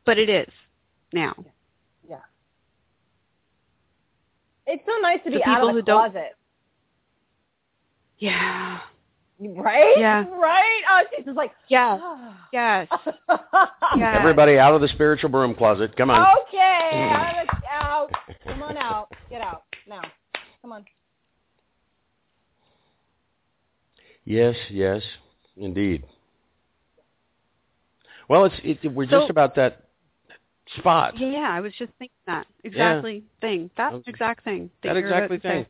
But it is now. yeah. It's so nice to The be out of the who don't- closet. Yeah. Right? Yeah. Right? Oh, she's just like, Yes. Yes. Yeah. Everybody out of the spiritual broom closet. Come on. Okay, out, of- out. Come on out. Get out now. Come on. Yes, yes, indeed. Well, it's it, we're So- just about that spot. Yeah, I was just thinking that exactly thing. That Okay. exact thing. that you're exactly to say.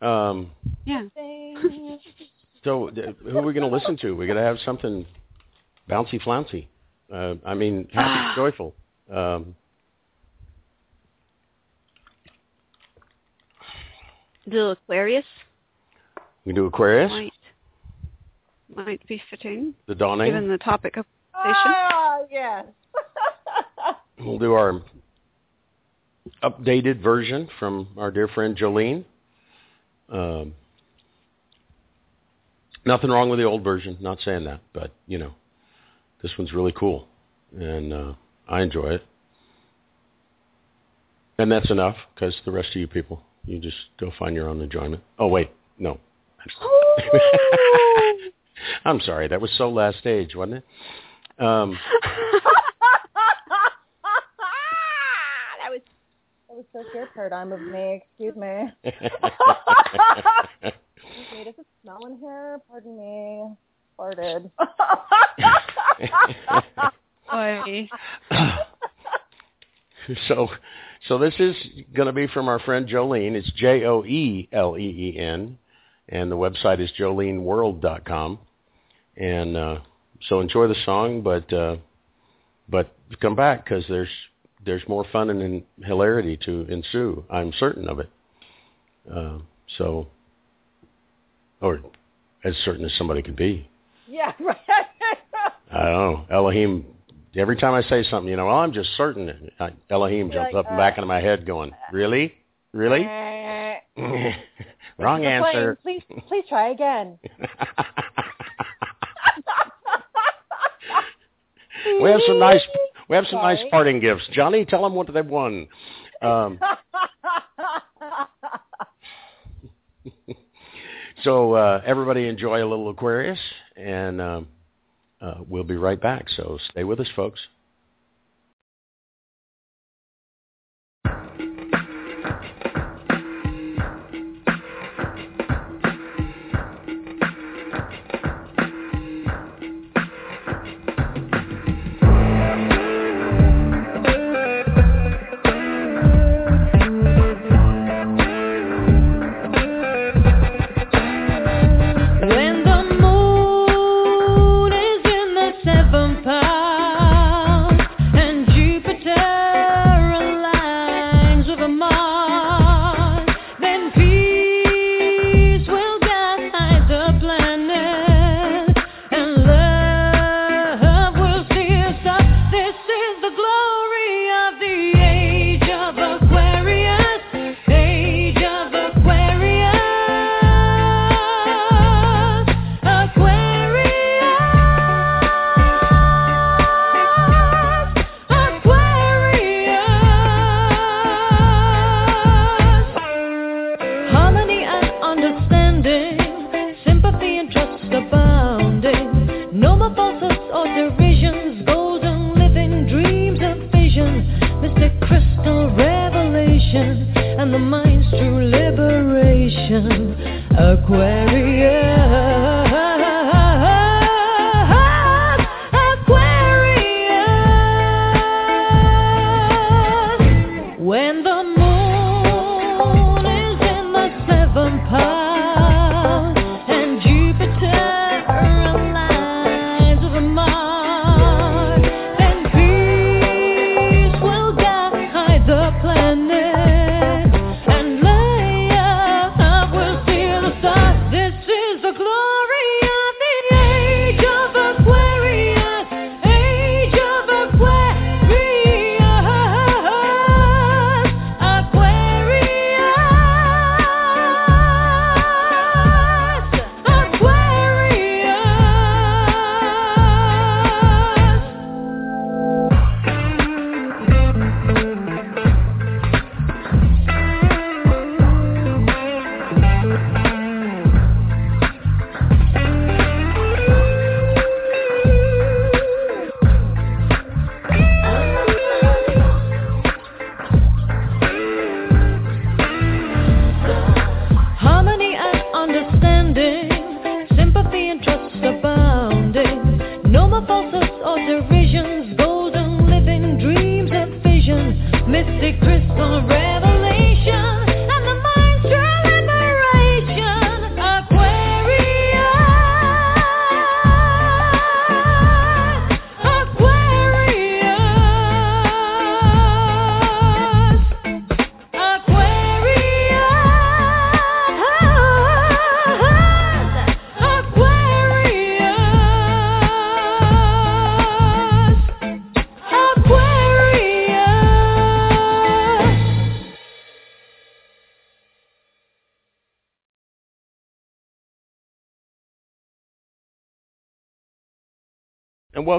thing. Um, Yeah. So th- who are we going to listen to? We're going to have something bouncy flouncy. Uh, I mean, happy, joyful. Um, The Aquarius we do Aquarius, might might be fitting the dawning. given the topic of conversation. Ah, yes. We'll do our updated version from our dear friend Joeleen. Um, nothing wrong with the old version. Not saying that, but you know, this one's really cool, and uh, I enjoy it. And that's enough, because the rest of you people, you just go find your own enjoyment. Oh wait, no. I'm sorry, that was so last stage, wasn't it? Um, that was that was so pure paradigm of me. Excuse me. Excuse me. Does it smell in here? Pardon me. Farted. Boy. so so this is going to be from our friend Joeleen. It's J O E L E E N, and the website is joeleenworld.com. And uh, so enjoy the song, but uh, but come back because there's there's more fun and hilarity to ensue. I'm certain of it. Uh, so, or as certain as somebody could be. yeah, right. I don't know. Elohim, every time I say something, you know, well, I'm just certain. I- Elohim You're jumps like, up and back uh, into my head going, really? Really? Eh. Wrong answer. Please, please try again. we have some nice we have some nice parting gifts. Johnny, tell them what they've won. Um, so uh, everybody enjoy a little Aquarius, and um, uh, we'll be right back. So stay with us, folks.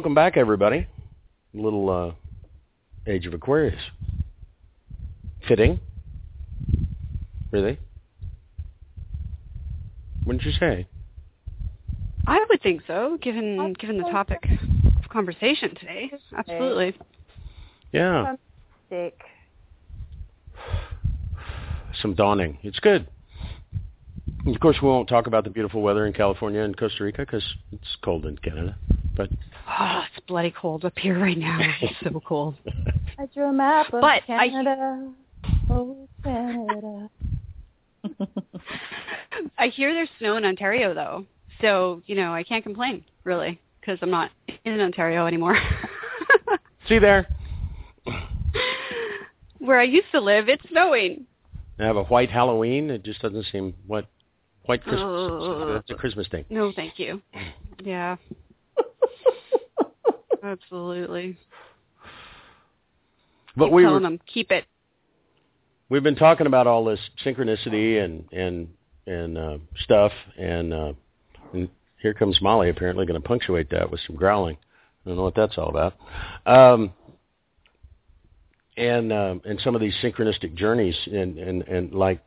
Welcome back, everybody. Little uh, Age of Aquarius. Fitting? Really? Wouldn't you say? I would think so, given given the topic of conversation today. Absolutely. Yeah. Dick. Some dawning. It's good. And of course, we won't talk about the beautiful weather in California and Costa Rica because it's cold in Canada. But Oh, it's bloody cold up here right now. It's so cold. I drew a map of But I- Canada. Oh, Canada. I hear there's snow in Ontario though, so you know I can't complain really because I'm not in Ontario anymore. see there, Where I used to live, it's snowing. I have a white Halloween. It just doesn't seem what white Christmas. Oh. That's a Christmas thing. No, thank you. Yeah, absolutely. But Keep we telling were, them keep it. we've been talking about all this synchronicity and and and uh, stuff, and, uh, and here comes Molly apparently going to punctuate that with some growling. I don't know what that's all about. Um, and um, and some of these synchronistic journeys, and and and like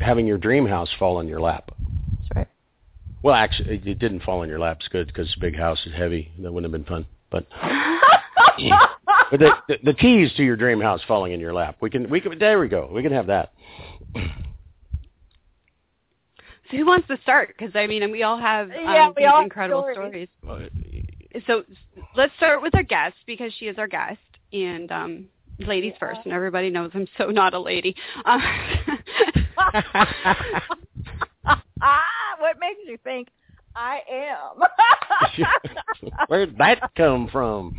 having your dream house fall in your lap. That's right. Well, actually, it it didn't fall in your lap. It's good because the big house is heavy. That wouldn't have been fun. But but the, the the keys to your dream house falling in your lap. We can we can there we go. We can have that. So who wants to start? Because I mean, we all have um, Yeah, we these all have incredible stories. stories. So let's start with our guest because she is our guest, and um, ladies first. And everybody knows I'm so not a lady. Uh, what makes you think I am? Where'd that come from?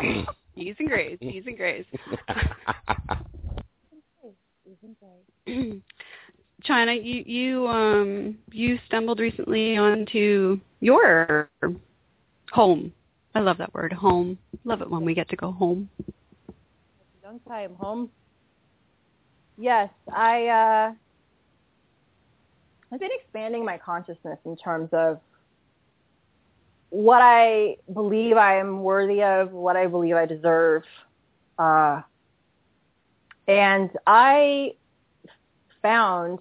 Ease and grace, ease and grace. China, you you um you stumbled recently onto your home. I love that word, home. Love it when we get to go home. Don't tie him home. Yes, I uh I've been expanding my consciousness in terms of what I believe I am worthy of, what I believe I deserve. Uh and I found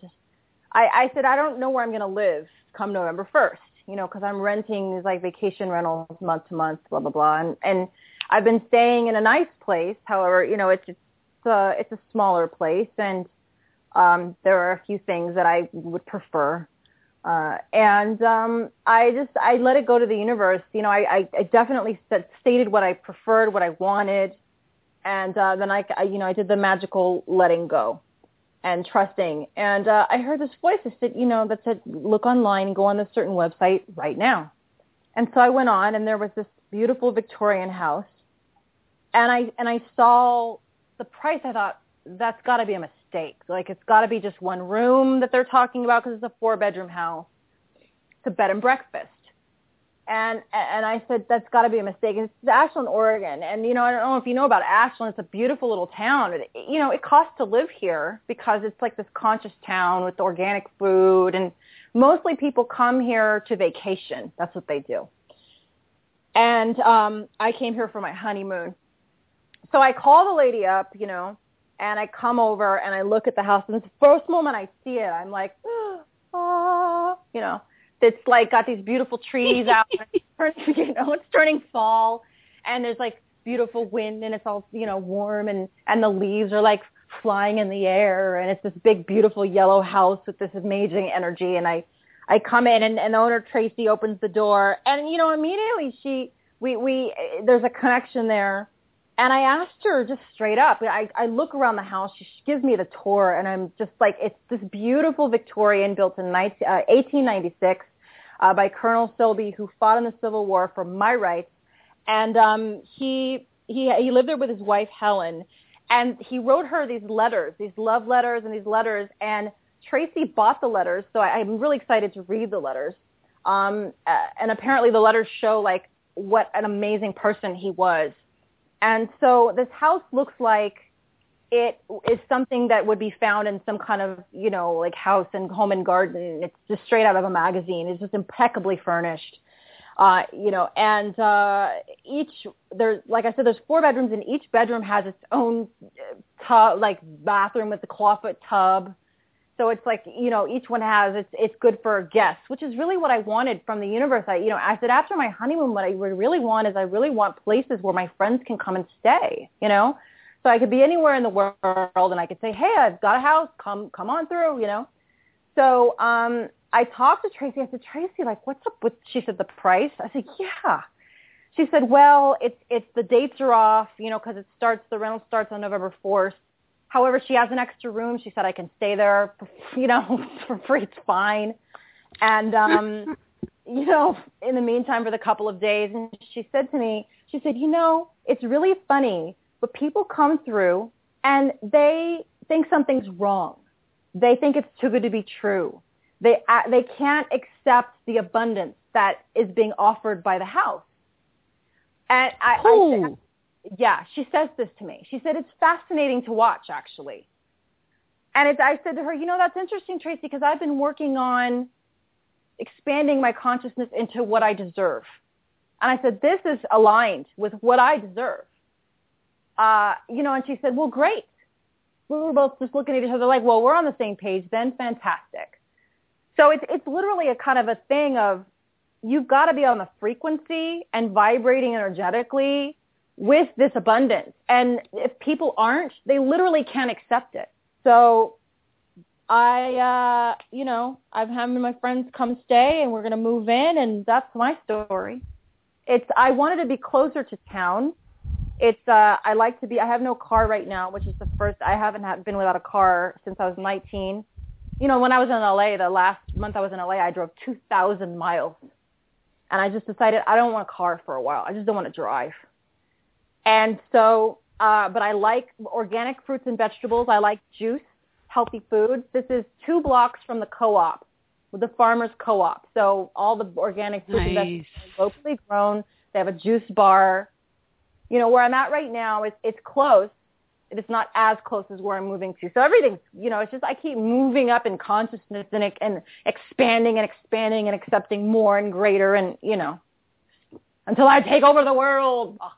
I, I said I don't know where I'm going to live come November 1st, you know, because I'm renting these like vacation rentals month to month, blah blah blah, and and I've been staying in a nice place. However, you know, it's it's a it's a smaller place, and um, there are a few things that I would prefer. Uh, and um, I just I let it go to the universe. You know, I, I, I definitely stated what I preferred, what I wanted, and uh, then I, I you know I did the magical letting go and trusting. And uh, I heard this voice that said, you know, that said, look online, go on this certain website right now. And so I went on, and there was this beautiful Victorian house, and I and I saw the price. I thought that's got to be a mistake. Like it's got to be just one room that they're talking about because it's a four bedroom house. It's a bed and breakfast. And and I said that's got to be a mistake. It's Ashland, Oregon, and you know I don't know if you know about Ashland. It's a beautiful little town. It, you know it costs to live here because it's like this conscious town with organic food, and mostly people come here to vacation. That's what they do. And um, I came here for my honeymoon, so I call the lady up, you know, and I come over and I look at the house, and the first moment I see it, I'm like, ah, you know it's like got these beautiful trees out. It's turning, you know, it's turning fall, and there's like beautiful wind, and it's all you know warm, and and the leaves are like flying in the air, and it's this big beautiful yellow house with this amazing energy. And I I come in, and, and the owner Tracy opens the door, and you know immediately she we we there's a connection there. And I asked her just straight up. I, I look around the house. She gives me the tour, and I'm just like, it's this beautiful Victorian built in 19, uh, 1896 uh, by Colonel Silby, who fought in the Civil War for my rights. And um, he he he lived there with his wife Helen, and he wrote her these letters, these love letters, and these letters. And Tracy bought the letters, so I, I'm really excited to read the letters. Um, uh, and apparently, the letters show like what an amazing person he was. And so this house looks like it is something that would be found in some kind of, you know, like house and home and garden. It's just straight out of a magazine. It's just impeccably furnished. Uh, you know, and uh, each there's like I said, there's four bedrooms, and each bedroom has its own uh, tub, like bathroom with the clawfoot tub. So it's like you know, each one has it's it's good for guests, which is really what I wanted from the universe. I you know, I said after my honeymoon, what I would really want is I really want places where my friends can come and stay. You know, so I could be anywhere in the world, and I could say, hey, I've got a house, come come on through. You know, so um, I talked to Tracy. I said, Tracy, like, what's up with? She said the price. I said, yeah. She said, well, it's it's the dates are off, you know, because it starts the rental starts on November fourth. However, she has an extra room. She said I can stay there, you know, for free. It's fine. And um, you know, in the meantime, for the couple of days, and she said to me, she said, you know, it's really funny, but people come through and they think something's wrong. They think it's too good to be true they they can't accept the abundance that is being offered by the house. And I, I yeah, she says this to me. She said it's fascinating to watch actually. And it's, I said to her, you know, that's interesting, Tracy, because I've been working on expanding my consciousness into what I deserve. And I said, this is aligned with what I deserve. Uh, you know, and she said, well, great. We were both just looking at each other like, well, we're on the same page then. Fantastic. So it's it's literally a kind of a thing of you've got to be on the frequency and vibrating energetically with this abundance. And if people aren't, they literally can't accept it. So I, uh, you know, I've had my friends come stay and we're going to move in and that's my story. It's, I wanted to be closer to town. It's, uh, I like to be, I have no car right now, which is the first, I haven't had, been without a car since I was 19 you know, when I was in LA, the last month I was in LA, I drove 2,000 miles. And I just decided I don't want a car for a while. I just don't want to drive. And so, uh, but I like organic fruits and vegetables. I like juice, healthy foods. This is two blocks from the co-op, the farmers co-op. So all the organic fruits Nice. and vegetables are locally grown. They have a juice bar. You know, where I'm at right now, is it's close, it's not as close as where I'm moving to. So everything's, you know, it's just I keep moving up in consciousness and, and expanding and expanding and accepting more and greater and, you know, until I take over the world.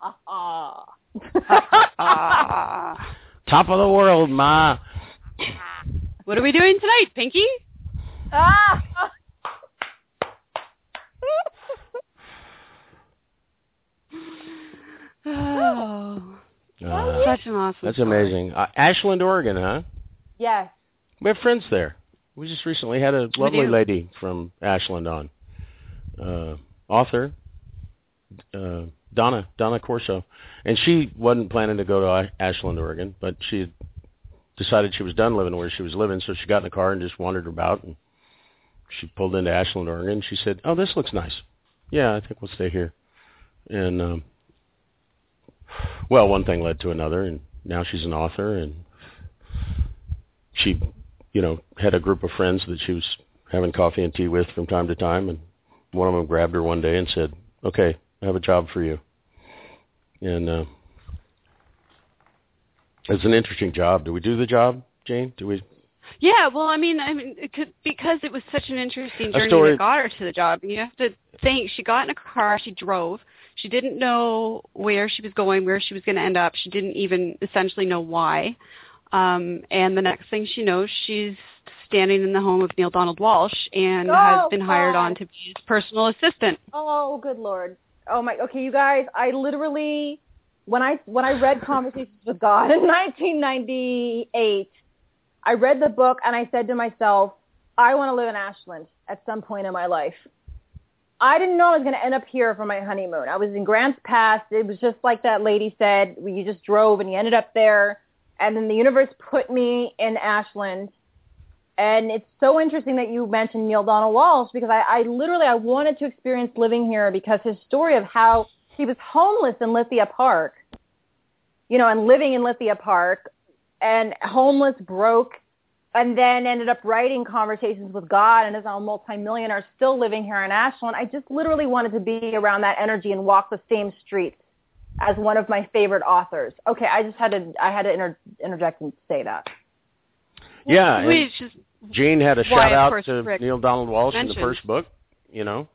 Top of the world, ma. what are we doing tonight, Pinky? ah. Oh, Uh, such an awesome. that's story. amazing. Uh, Ashland, Oregon, huh? yes. We have friends there. We just recently had a lovely lady from Ashland on. Uh, author, uh, Donna, Donna Corso. And she wasn't planning to go to Ashland, Oregon, but she had decided she was done living where she was living, so she got in the car and just wandered about. And she pulled into Ashland, Oregon. She said, oh, this looks nice. Yeah, I think we'll stay here. And, um, well, one thing led to another, and now she's an author, and she you know, had a group of friends that she was having coffee and tea with from time to time, and one of them grabbed her one day and said, "Okay, I have a job for you." And uh, it's an interesting job. Do we do the job, Jane? Do we? Yeah, well, I mean, I mean, it could, because it was such an interesting journey story- that got her to the job. You have to think she got in a car, she drove. She didn't know where she was going, where she was going to end up. She didn't even essentially know why. Um, and the next thing she knows, she's standing in the home of Neale Donald Walsch and Oh, has been hired God. on to be his personal assistant. Oh, good lord. Oh my. Okay, you guys. I literally, when I when I read Conversations with God in 1998, I read the book and I said to myself, I want to live in Ashland at some point in my life. I didn't know I was going to end up here for my honeymoon. I was in Grants Pass. It was just like that lady said. You just drove and you ended up there, and then the universe put me in Ashland. And it's so interesting that you mentioned Neale Donald Walsch because I, I literally I wanted to experience living here because his story of how he was homeless in Lithia Park, you know, and living in Lithia Park, and homeless, broke, and then ended up writing conversations with God and is now a multimillionaire still living here in Ashland. I just literally wanted to be around that energy and walk the same streets as one of my favorite authors. Okay, I just had to I had to inter- interject and say that. Yeah, and Which Jane had a Why, shout out to Rick Neale Donald Walsch in the first book. You know,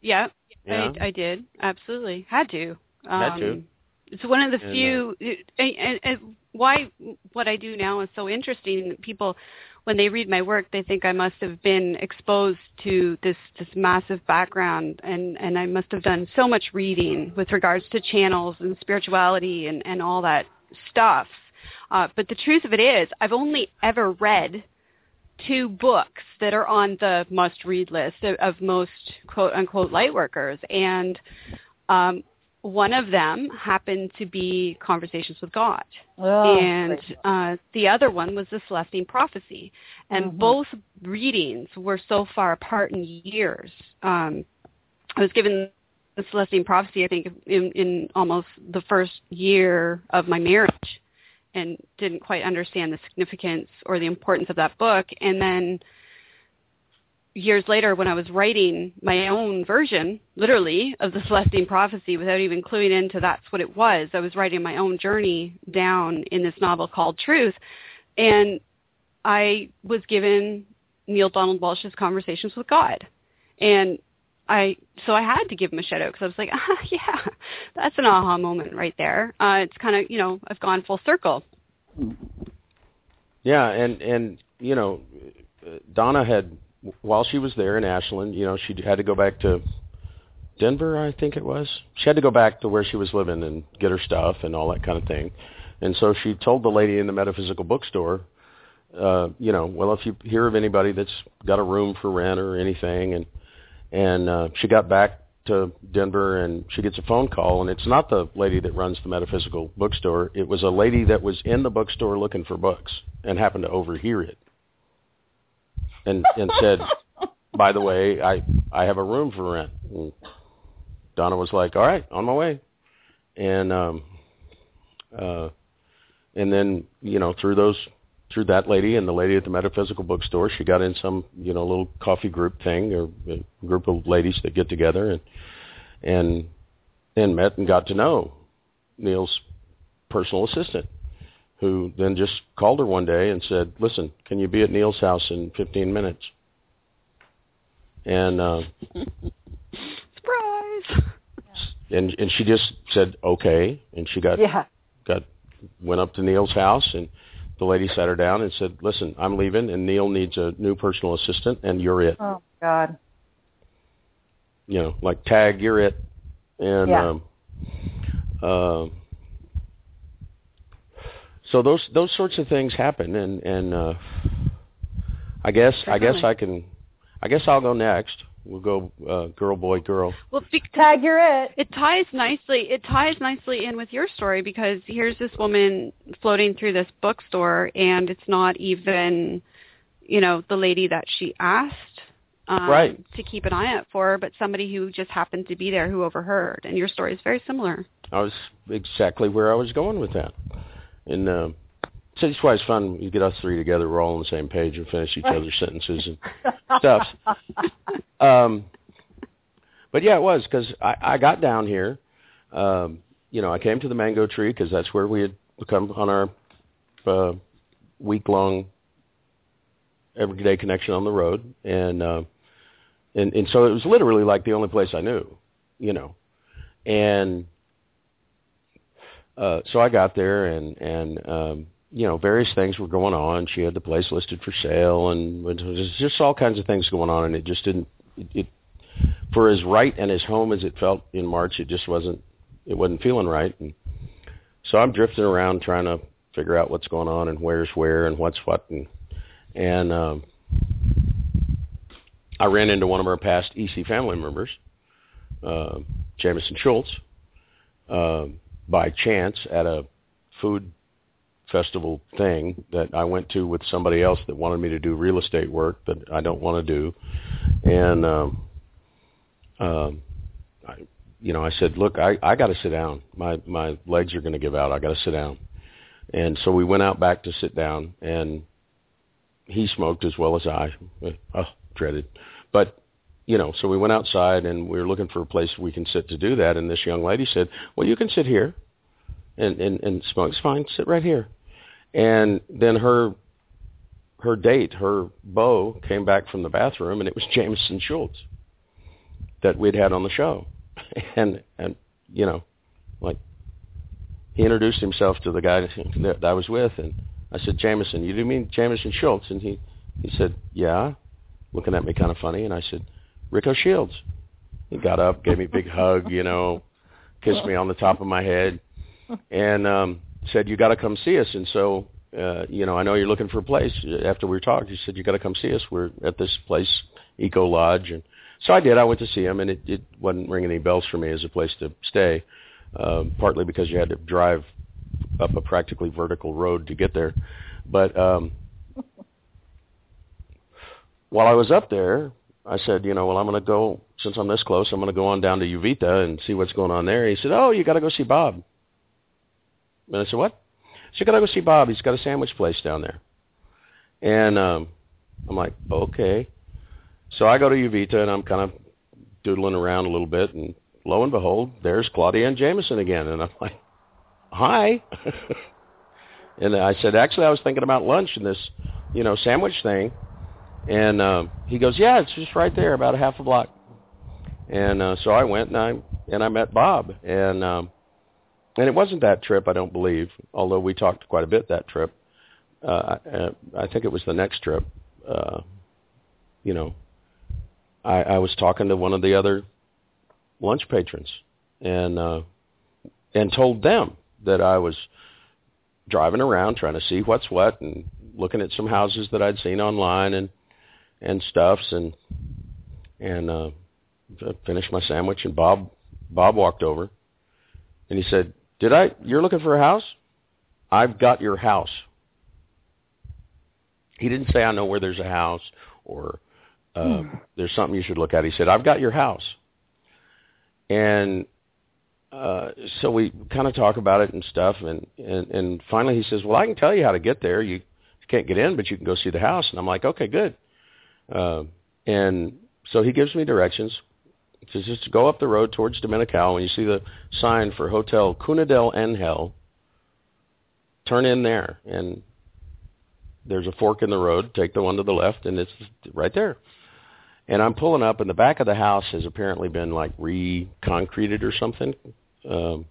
Yeah, Yeah. I, I did. Absolutely. Had to. Um, Had to. It's one of the And, uh, few. and, and, and why what I do now is so interesting. People, when they read my work, they think I must have been exposed to this this massive background, and and I must have done so much reading with regards to channels and spirituality and and all that stuff. Uh, but the truth of it is, I've only ever read two books that are on the must-read list of, of most quote-unquote light workers, and um, one of them happened to be Conversations with God, Oh, and uh, the other one was The Celestine Prophecy. And Mhm. both readings were so far apart in years. Um, I was given The Celestine Prophecy, I think, in, in almost the first year of my marriage and didn't quite understand the significance or the importance of that book. And then years later, when I was writing my own version, literally, of the Celestine Prophecy, without even cluing into that's what it was, I was writing my own journey down in this novel called Truth, and I was given Neale Donald Walsch's Conversations with God, and I so I had to give him a shout out because I was like, ah, yeah, that's an aha moment right there. Uh, it's kind of you know I've gone full circle. Yeah, and and you know, Donna had while she was there in Ashland, you know, she had to go back to Denver, I think it was. She had to go back to where she was living and get her stuff and all that kind of thing. And so she told the lady in the metaphysical bookstore, uh, you know, well, if you hear of anybody that's got a room for rent or anything, and and uh, she got back to Denver and she gets a phone call and it's not the lady that runs the metaphysical bookstore. It was a lady that was in the bookstore looking for books and happened to overhear it. And and said, "By the way, I I have a room for rent." And Donna was like, "All right, on my way." And um uh and then, you know, through those through that lady and the lady at the metaphysical bookstore, she got in some, you know, little coffee group thing or a group of ladies that get together and and and met and got to know Neale's personal assistant, who then just called her one day and said, "Listen, can you be at Neale's house in 15 minutes?" And uh, Surprise! and and she just said, "Okay," and she got Yeah. got went up to Neale's house and the lady sat her down and said, "Listen, I'm leaving, and Neale needs a new personal assistant, and you're it. Oh God. You know, like tag, you're it." And Yeah. um, uh, so those those sorts of things happen, and and uh, I guess I guess I can, I guess I'll go next. We'll go uh, girl, boy, girl. Well, because Tag, you're it. it ties nicely. It ties nicely in with your story because here's this woman floating through this bookstore, and it's not even, you know, the lady that she asked um, Right. to keep an eye out for, but somebody who just happened to be there who overheard. And your story is very similar. I was exactly where I was going with that. And uh, so that's why it's fun. You get us three together. We're all on the same page and finish each other's sentences and stuff. Um, but yeah, it was because I, I got down here. Um, you know, I came to the mango tree because that's where we had become on our uh, week-long everyday connection on the road, and uh, and and so it was literally like the only place I knew, you know, and uh, so I got there and and um, you know various things were going on. She had the place listed for sale, and just all kinds of things going on, and it just didn't it, it for as right and as home as it felt in March, it just wasn't it wasn't feeling right, and so I'm drifting around trying to figure out what's going on and where's where and what's what, and and um, I ran into one of our past EC family members, uh, Jameson Schultz, uh, by chance at a food festival thing that I went to with somebody else that wanted me to do real estate work that I don't want to do, and um, um, I, you know, I said, look, I I got to sit down. My my legs are going to give out. I got to sit down. And so we went out back to sit down, and he smoked as well as I. Oh, dreaded. But you know, so we went outside and we were looking for a place we can sit to do that. And this young lady said, "Well, you can sit here, and and and smoke. It's fine. Sit right here." And then her her date, her beau, came back from the bathroom, and it was Jameson Schultz. that we'd had on the show, and and you know, like he introduced himself to the guy that I was with, and I said, Jameson, you do mean Jameson Schultz? And he he said, yeah, looking at me kind of funny, and I said, Rico Shields. He got up, gave me a big hug, you know, kissed me on the top of my head, and um, said, "You got to come see us." And so, uh, you know, I know you're looking for a place. After we talked, he said, "You got to come see us. We're at this place, Eco Lodge." And so I did. I went to see him, and it, it wasn't ringing any bells for me as a place to stay. Um, partly because you had to drive up a practically vertical road to get there, but um, while I was up there, I said, you know, well, I'm going to go since I'm this close. I'm going to go on down to Uvita and see what's going on there. He said, oh, you got to go see Bob. And I said, what? You got to go see Bob. He's got a sandwich place down there. And um, I'm like, okay. So I go to Uvita and I'm kind of doodling around a little bit, and lo and behold, there's Claudia and Jameson again. And I'm like, hi. and I said, actually, I was thinking about lunch and this, you know, sandwich thing. And uh, he goes, yeah, it's just right there, about a half a block. And uh, so I went and I and I met Bob, and um, and it wasn't that trip, I don't believe, although we talked quite a bit that trip. Uh, I, I think it was the next trip. Uh, you know, I, I was talking to one of the other lunch patrons, and uh, and told them that I was driving around trying to see what's what and looking at some houses that I'd seen online and and stuffs and and uh finished my sandwich and Bob Bob walked over and he said, "Did I you're looking for a house? I've got your house." He didn't say I know where there's a house or uh hmm. there's something you should look at. He said, "I've got your house." And uh so we kind of talk about it and stuff and and and finally he says, "Well, I can tell you how to get there. You you can't get in, but you can go see the house." And I'm like, "Okay, good." Uh, and so he gives me directions. He just go up the road towards Dominical. When you see the sign for Hotel Cuna del Angel, turn in there, and there's a fork in the road. Take the one to the left, and it's right there. And I'm pulling up, and the back of the house has apparently been like re-concreted or something. Um,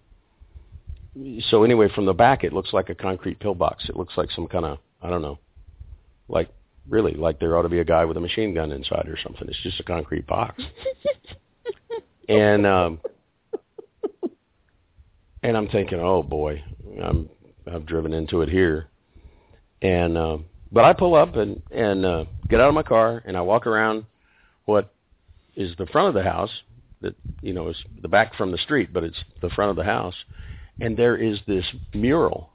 so anyway, from the back, it looks like a concrete pillbox. It looks like some kind of I don't know, like really like there ought to be a guy with a machine gun inside or something. It's just a concrete box. and um and I'm thinking, oh boy, I'm I've driven into it here. And um but I pull up and and uh get out of my car and I walk around what is the front of the house that you know is the back from the street, but it's the front of the house. And there is this mural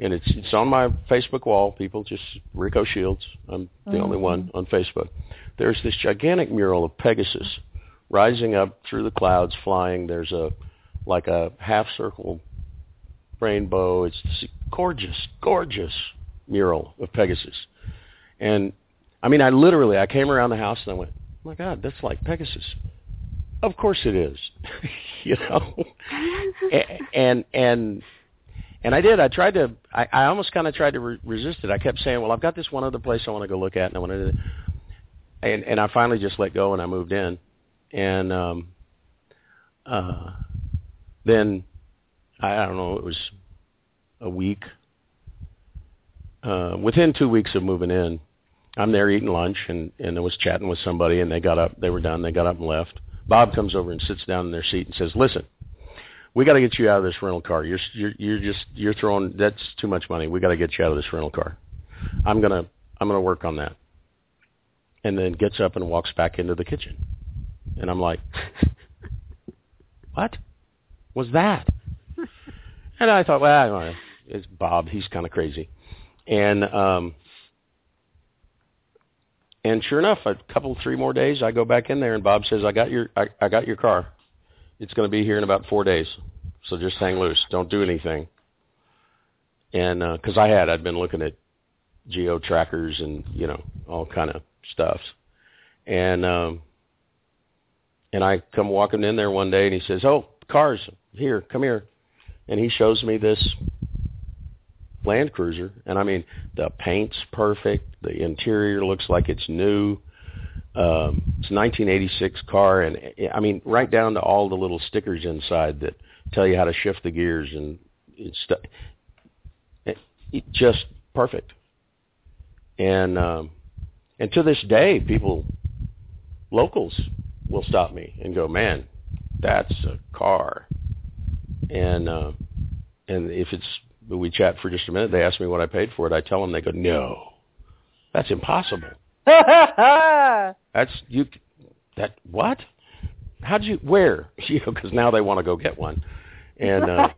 and it's it's on my Facebook wall. People just Rico Shields. I'm the mm-hmm. only one on Facebook. There's this gigantic mural of Pegasus rising up through the clouds, flying. There's a like a half circle rainbow. It's this gorgeous, gorgeous mural of Pegasus. And I mean, I literally I came around the house and I went, oh "My God, that's like Pegasus." Of course it is, you know. and and and I did. I tried to. I, I almost kind of tried to re- resist it. I kept saying, "Well, I've got this one other place I want to go look at," and I wanted to. And and I finally just let go and I moved in, and um, uh, then I, I don't know. It was a week. Uh, within two weeks of moving in, I'm there eating lunch and and I was chatting with somebody and they got up. They were done. They got up and left. Bob comes over and sits down in their seat and says, "Listen." we got to get you out of this rental car. You're you're you're just you're throwing that's too much money. We got to get you out of this rental car. I'm gonna I'm gonna work on that. And then gets up and walks back into the kitchen, and I'm like, what was that? and I thought, well, it's Bob. He's kind of crazy, and um, and sure enough, a couple three more days, I go back in there, and Bob says, I got your I, I got your car. It's going to be here in about four days. So just hang loose. Don't do anything. And because uh, I had, I'd been looking at geo trackers and you know all kind of stuff. And um, and I come walking in there one day, and he says, "Oh, cars here, come here," and he shows me this Land Cruiser, and I mean the paint's perfect, the interior looks like it's new, Um, it's a 1986 car, and I mean, right down to all the little stickers inside that tell you how to shift the gears and it's it, it just perfect. And um, and to this day, people, locals, will stop me and go, "Man, that's a car." And uh, and if it's we chat for just a minute, they ask me what I paid for it. I tell them, they go, "No, that's impossible." That's you. That what? How'd you where? You know, because now they want to go get one, and uh,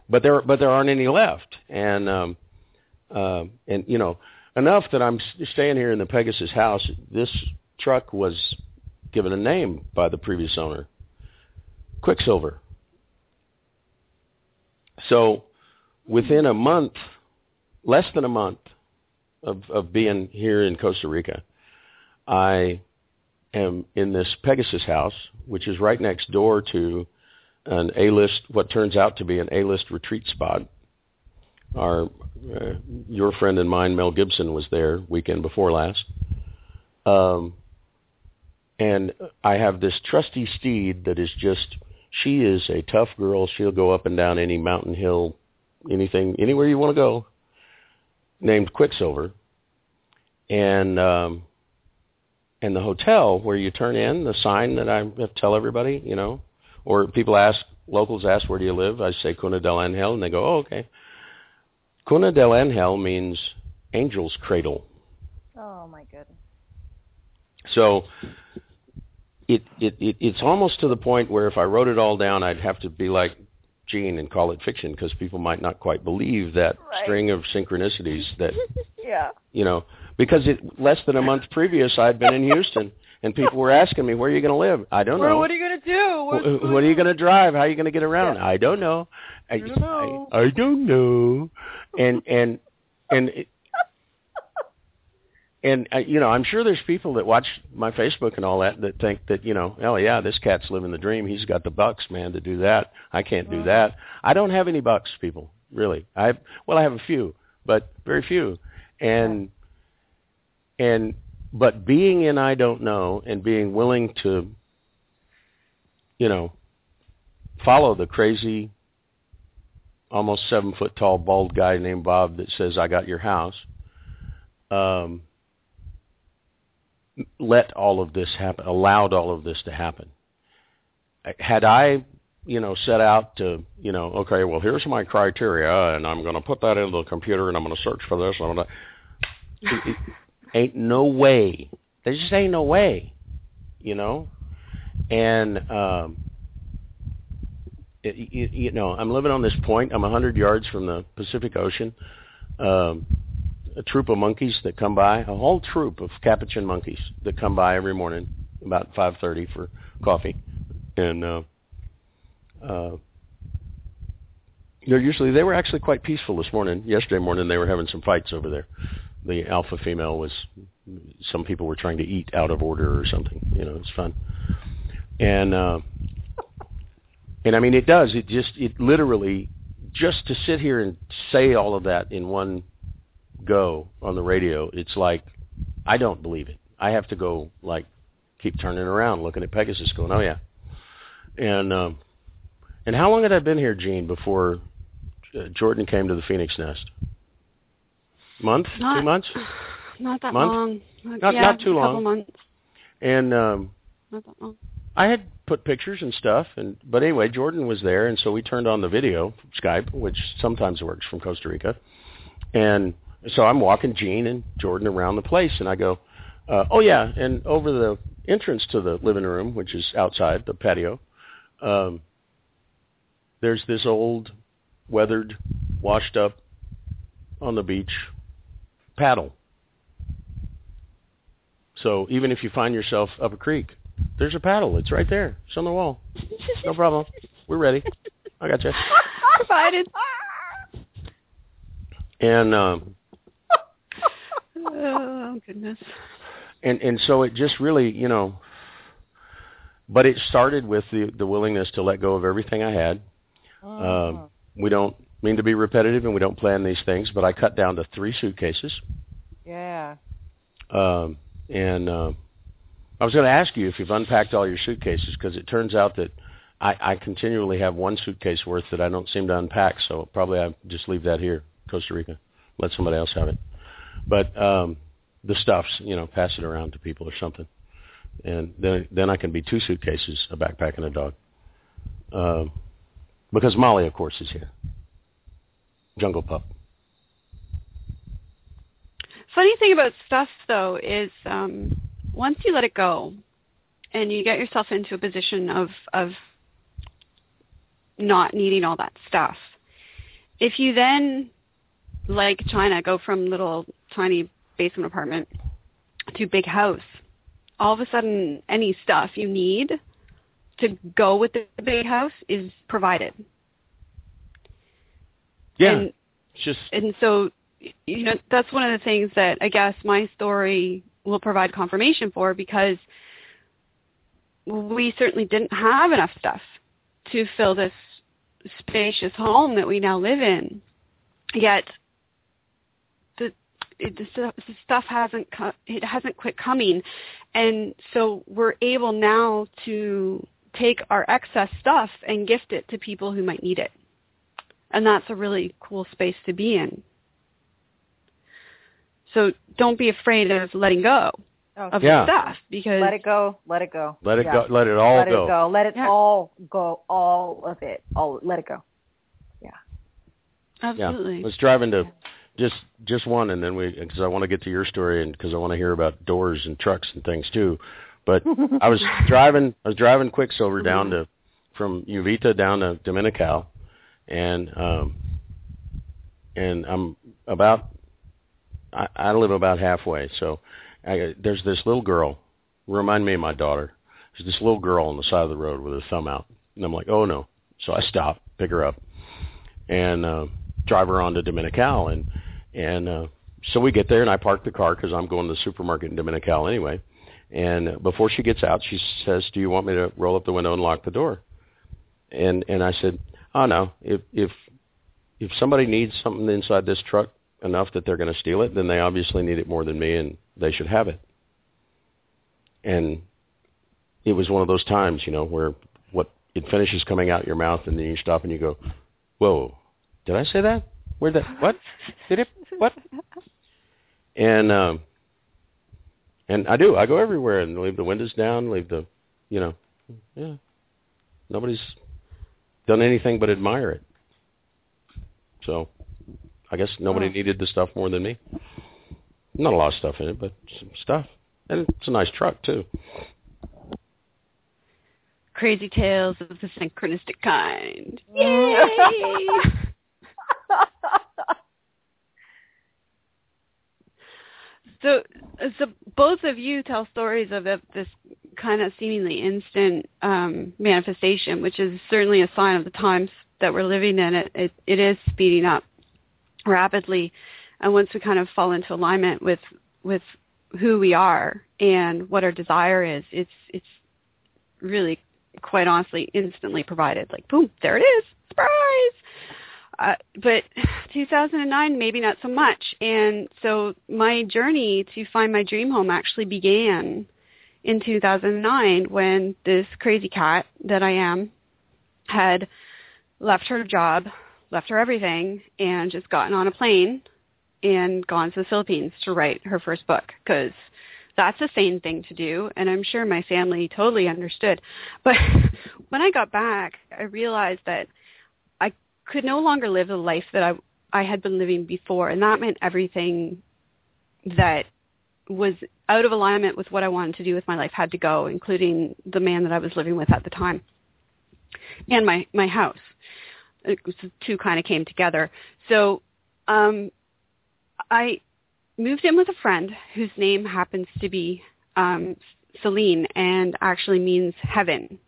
but there but there aren't any left, and um, uh, and you know enough that I'm staying here in the Pegasus house. This truck was given a name by the previous owner, Quicksilver. So within a month, less than a month of, of being here in Costa Rica, I am in this Pegasus house, which is right next door to an A-list, what turns out to be an A-list retreat spot. Our, uh, your friend and mine, Mel Gibson, was there weekend before last. Um, and I have this trusty steed that is just, she is a tough girl. She'll go up and down any mountain hill, anything, anywhere you want to go, named Quicksilver. And, um, and the hotel where you turn in, the sign that I have to tell everybody, you know, or people ask, locals ask, where do you live? I say Cuna del Angel, and they go, oh, okay. Cuna del Angel means angel's cradle. oh my goodness. So it, it, it it's almost to the point where if I wrote it all down, I'd have to be like Jean and call it fiction because people might not quite believe that Right. string of synchronicities that Yeah. you know because it less than a month previous I'd been in Houston and people were asking me where are you going to live? I don't Where, know. what are you gonna do? What, Wh- what are you going to drive? How are you going to get around? Yeah. I don't know. I, don't know. I, I don't know. And and and it- and uh, you know, I'm sure there's people that watch my Facebook and all that that think that you know, oh yeah, this cat's living the dream. He's got the bucks, man, to do that. I can't do that. I don't have any bucks, people. Really, I have, well, I have a few, but very few, and and but being in I don't know and being willing to, you know, follow the crazy, almost seven foot tall bald guy named Bob that says I got your house. Um, let all of this happen, allowed all of this to happen. Had I, you know, set out to, you know, okay, well, here's my criteria, and I'm going to put that into the computer, and I'm going to search for this. And I'm going to, ain't no way. There just ain't no way, you know. And um, it, you, you know, I'm living on this point. I'm a hundred yards from the Pacific Ocean. Um, a troop of monkeys that come by, a whole troop of capuchin monkeys that come by every morning about 5:30 for coffee, and uh, uh, they're usually they were actually quite peaceful this morning. Yesterday morning they were having some fights over there. The alpha female was some people were trying to eat out of order or something. You know, it's fun, and uh, and I mean it does. It just it literally just to sit here and say all of that in one go on the radio, it's like I don't believe it. I have to go like keep turning around, looking at Pegasus, going, "Oh yeah." And um, and how long had I been here, Jean, before uh, Jordan came to the Phoenix Nest? Month, Not- two months, Not that Month? long. Not- yeah, not too a long. months. and um, Not that long. I had put pictures and stuff, and but anyway, Jordan was there, and so we turned on the video Skype, which sometimes works from Costa Rica, and so I'm walking Jean and Jordan around the place, and I go, uh, oh yeah, and over the entrance to the living room, which is outside the patio, um, there's this old, weathered, washed up on the beach paddle. So even if you find yourself up a creek, there's a paddle. It's right there. It's on the wall. No problem. We're ready. I got you. Provided. And um, Oh goodness. and and so it just really, you know. But it started with the the willingness to let go of everything I had. Um, we don't mean to be repetitive, and we don't plan these things, but I cut down to three suitcases. yeah. um, and uh, I was going to ask you if you've unpacked all your suitcases because it turns out that I, I continually have one suitcase worth that I don't seem to unpack. So probably I just leave that here, Costa Rica. Let somebody else have it. But um, the stuffs, you know, pass it around to people or something, and then then I can be two suitcases, a backpack and a dog. Um, because Molly, of course, is here. Jungle pup. Funny thing about stuff though is um, once you let it go and you get yourself into a position of of not needing all that stuff, if you then like China go from little tiny basement apartment to big house, all of a sudden any stuff you need to go with the big house is provided. Yeah, And just and so you know that's one of the things that I guess my story will provide confirmation for because we certainly didn't have enough stuff to fill this spacious home that we now live in. Yet it, the, stuff, the stuff hasn't co- it hasn't quit coming, and so we're able now to take our excess stuff and gift it to people who might need it and that's a really cool space to be in. So don't be afraid of letting go Oh, of Yeah. the stuff because let it go. Let it go. let it Yeah. go. Let it all let go. it go. Let it Yeah. all go. All of it. All. Let it go. Yeah, absolutely. Yeah, I was driving to just just one, and then we because I want to get to your story, and because I want to hear about doors and trucks and things too. But I was driving I was driving Quicksilver down to from Uvita down to Dominical, and um, and I'm about I, I live about halfway, so I, there's this little girl. Remind me of my daughter. There's this little girl on the side of the road with her thumb out, and I'm like, oh no. So I stop, pick her up, and uh, drive her on to Dominical, and and uh, so we get there, and I park the car because I'm going to the supermarket in Dominical anyway. And before she gets out, she says, "Do you want me to roll up the window and lock the door?" And and I said, "Oh no. If if if somebody needs something inside this truck enough that they're going to steal it, then they obviously need it more than me, and they should have it." And it was one of those times, you know, where what it finishes coming out your mouth, and then you stop and you go, "Whoa, did I say that? Where that? What? Did it? What?" And um, and I do. I go everywhere and leave the windows down, leave the, you know, yeah. Nobody's done anything but admire it. So, I guess nobody Oh. needed the stuff more than me. Not a lot of stuff in it, but some stuff, and it's a nice truck too. Crazy tales of the synchronistic kind. Yay! So, so both of you tell stories of this kind of seemingly instant um, manifestation, which is certainly a sign of the times that we're living in. It, it, it is speeding up rapidly, and once we kind of fall into alignment with with who we are and what our desire is, it's it's really quite honestly instantly provided. Like boom, there it is, surprise. Uh, but 2009, maybe not so much. And so my journey to find my dream home actually began in 2009 when this crazy cat that I am had left her job, left her everything, and just gotten on a plane and gone to the Philippines to write her first book because that's a sane thing to do and I'm sure my family totally understood. But when I got back, I realized that could no longer live the life that I I had been living before and that meant everything that was out of alignment with what I wanted to do with my life had to go, including the man that I was living with at the time and my my house. It was, the two kind of came together. So um, I moved in with a friend whose name happens to be um, Celine and actually means heaven,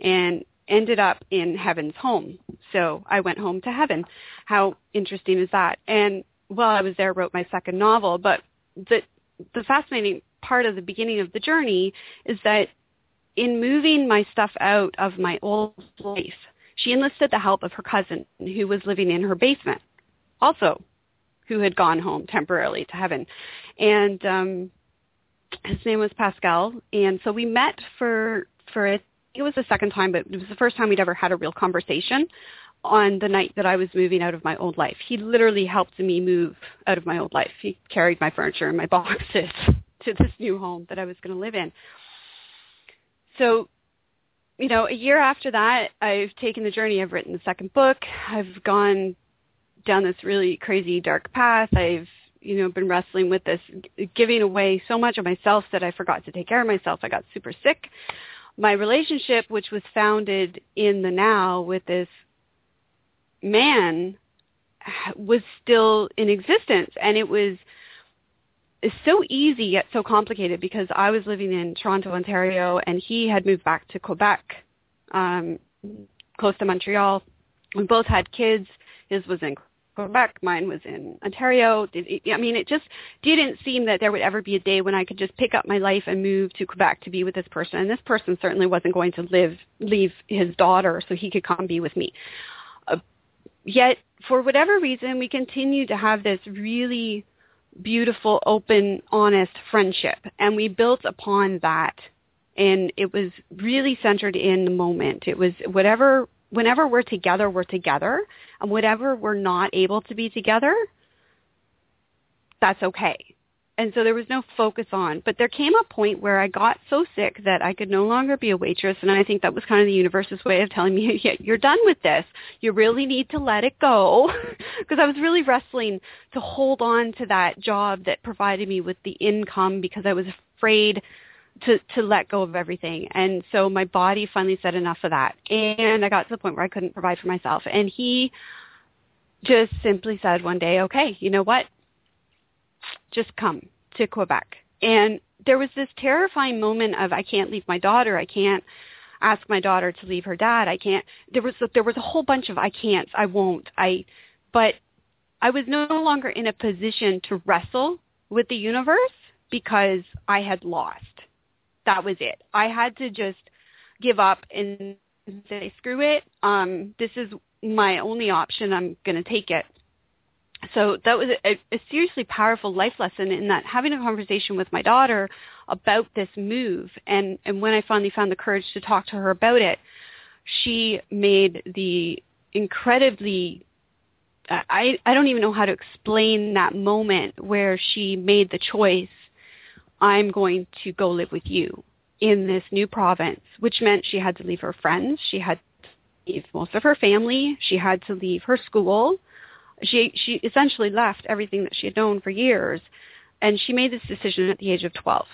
and ended up in heaven's home. So I went home to heaven. How interesting is that? And while I was there, wrote my second novel. But the the fascinating part of the beginning of the journey is that in moving my stuff out of my old life, she enlisted the help of her cousin who was living in her basement, also who had gone home temporarily to heaven. And um, his name was Pascal, and so we met for for it. It was the second time, but it was the first time we'd ever had a real conversation on the night that I was moving out of my old life. He literally helped me move out of my old life. He carried my furniture and my boxes to this new home that I was going to live in. So, you know, a year after that, I've taken the journey. I've written the second book. I've gone down this really crazy dark path. I've you know been wrestling with this giving away so much of myself that I forgot to take care of myself. I got super sick. My relationship which was founded in the now with this man was still in existence and it was so easy yet so complicated because I was living in Toronto, Ontario, and he had moved back to Quebec, um, close to Montreal. We both had kids. His was in Quebec, mine was in Ontario. I mean, it just didn't seem that there would ever be a day when I could just pick up my life and move to Quebec to be with this person. And this person certainly wasn't going to live leave his daughter so he could come be with me. Uh, yet, for whatever reason, we continued to have this really beautiful, open, honest friendship. And we built upon that. And it was really centered in the moment. It was whatever, whenever we're together, we're together. And whatever we're not able to be together, that's okay. And so there was no focus on. But there came a point where I got so sick that I could no longer be a waitress. And I think that was kind of the universe's way of telling me, yeah, you're done with this. You really need to let it go. Because I was really wrestling to hold on to that job that provided me with the income because I was afraid to to let go of everything. And so my body finally said enough of that. And I got to the point where I couldn't provide for myself. And he just simply said one day, okay, you know what? Just come to Quebec. And there was this terrifying moment of I can't leave my daughter. I can't ask my daughter to leave her dad. I can't. There was there was a whole bunch of I can't. I won't. I. But I was no longer in a position to wrestle with the universe because I had lost. That was it. I had to just give up and say screw it. Um, this is my only option. I'm going to take it so that was a, a, seriously powerful life lesson in that having a conversation with my daughter about this move and and when I finally found the courage to talk to her about it she made the incredibly I I don't even know how to explain that moment where she made the choice I'm going to go live with you in this new province which meant she had to leave her friends she had to leave most of her family she had to leave her school she she essentially left everything that she had known for years and she made this decision at the age of 12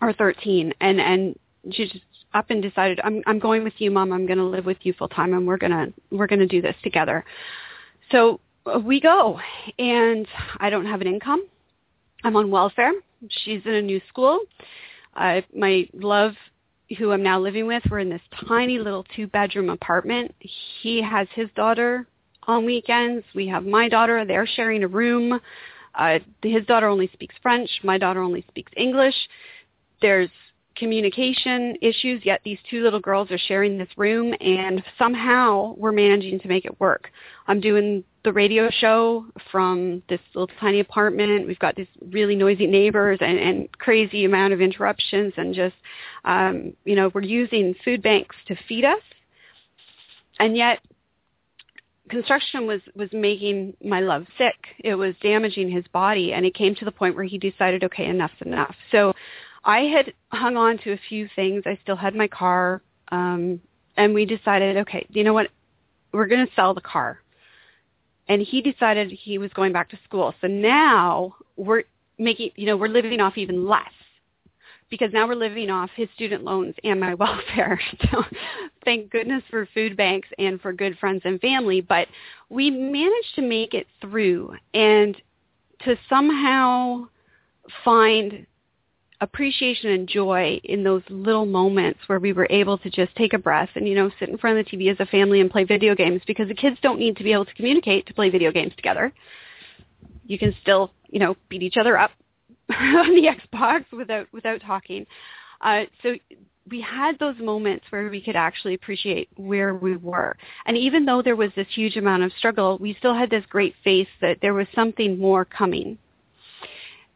or 13 and and she just up and decided I'm I'm going with you mom I'm going to live with you full time and we're going to we're going to do this together. So uh, we go and I don't have an income. I'm on welfare. She's in a new school. Uh, my love who I'm now living with, we're in this tiny little two bedroom apartment. He has his daughter on weekends. We have my daughter. They're sharing a room. Uh, his daughter only speaks French. My daughter only speaks English. There's communication issues, yet these two little girls are sharing this room, and somehow we're managing to make it work. I'm doing the radio show from this little tiny apartment. We've got these really noisy neighbors and, and crazy amount of interruptions, and just, um, you know, we're using food banks to feed us. And yet construction was was making my love sick. It was damaging his body, and it came to the point where he decided, okay, enough's enough. So I had hung on to a few things. I still had my car, um, and we decided, okay, you know what, we're going to sell the car. And he decided he was going back to school. So now we're making, you know, we're living off even less because now we're living off his student loans and my welfare. So thank goodness for food banks and for good friends and family. But we managed to make it through and to somehow find appreciation and joy in those little moments where we were able to just take a breath and you know sit in front of the TV as a family and play video games because the kids don't need to be able to communicate to play video games together. You can still, you know, beat each other up on the Xbox without without talking. Uh, so we had those moments where we could actually appreciate where we were. And even though there was this huge amount of struggle, we still had this great faith that there was something more coming.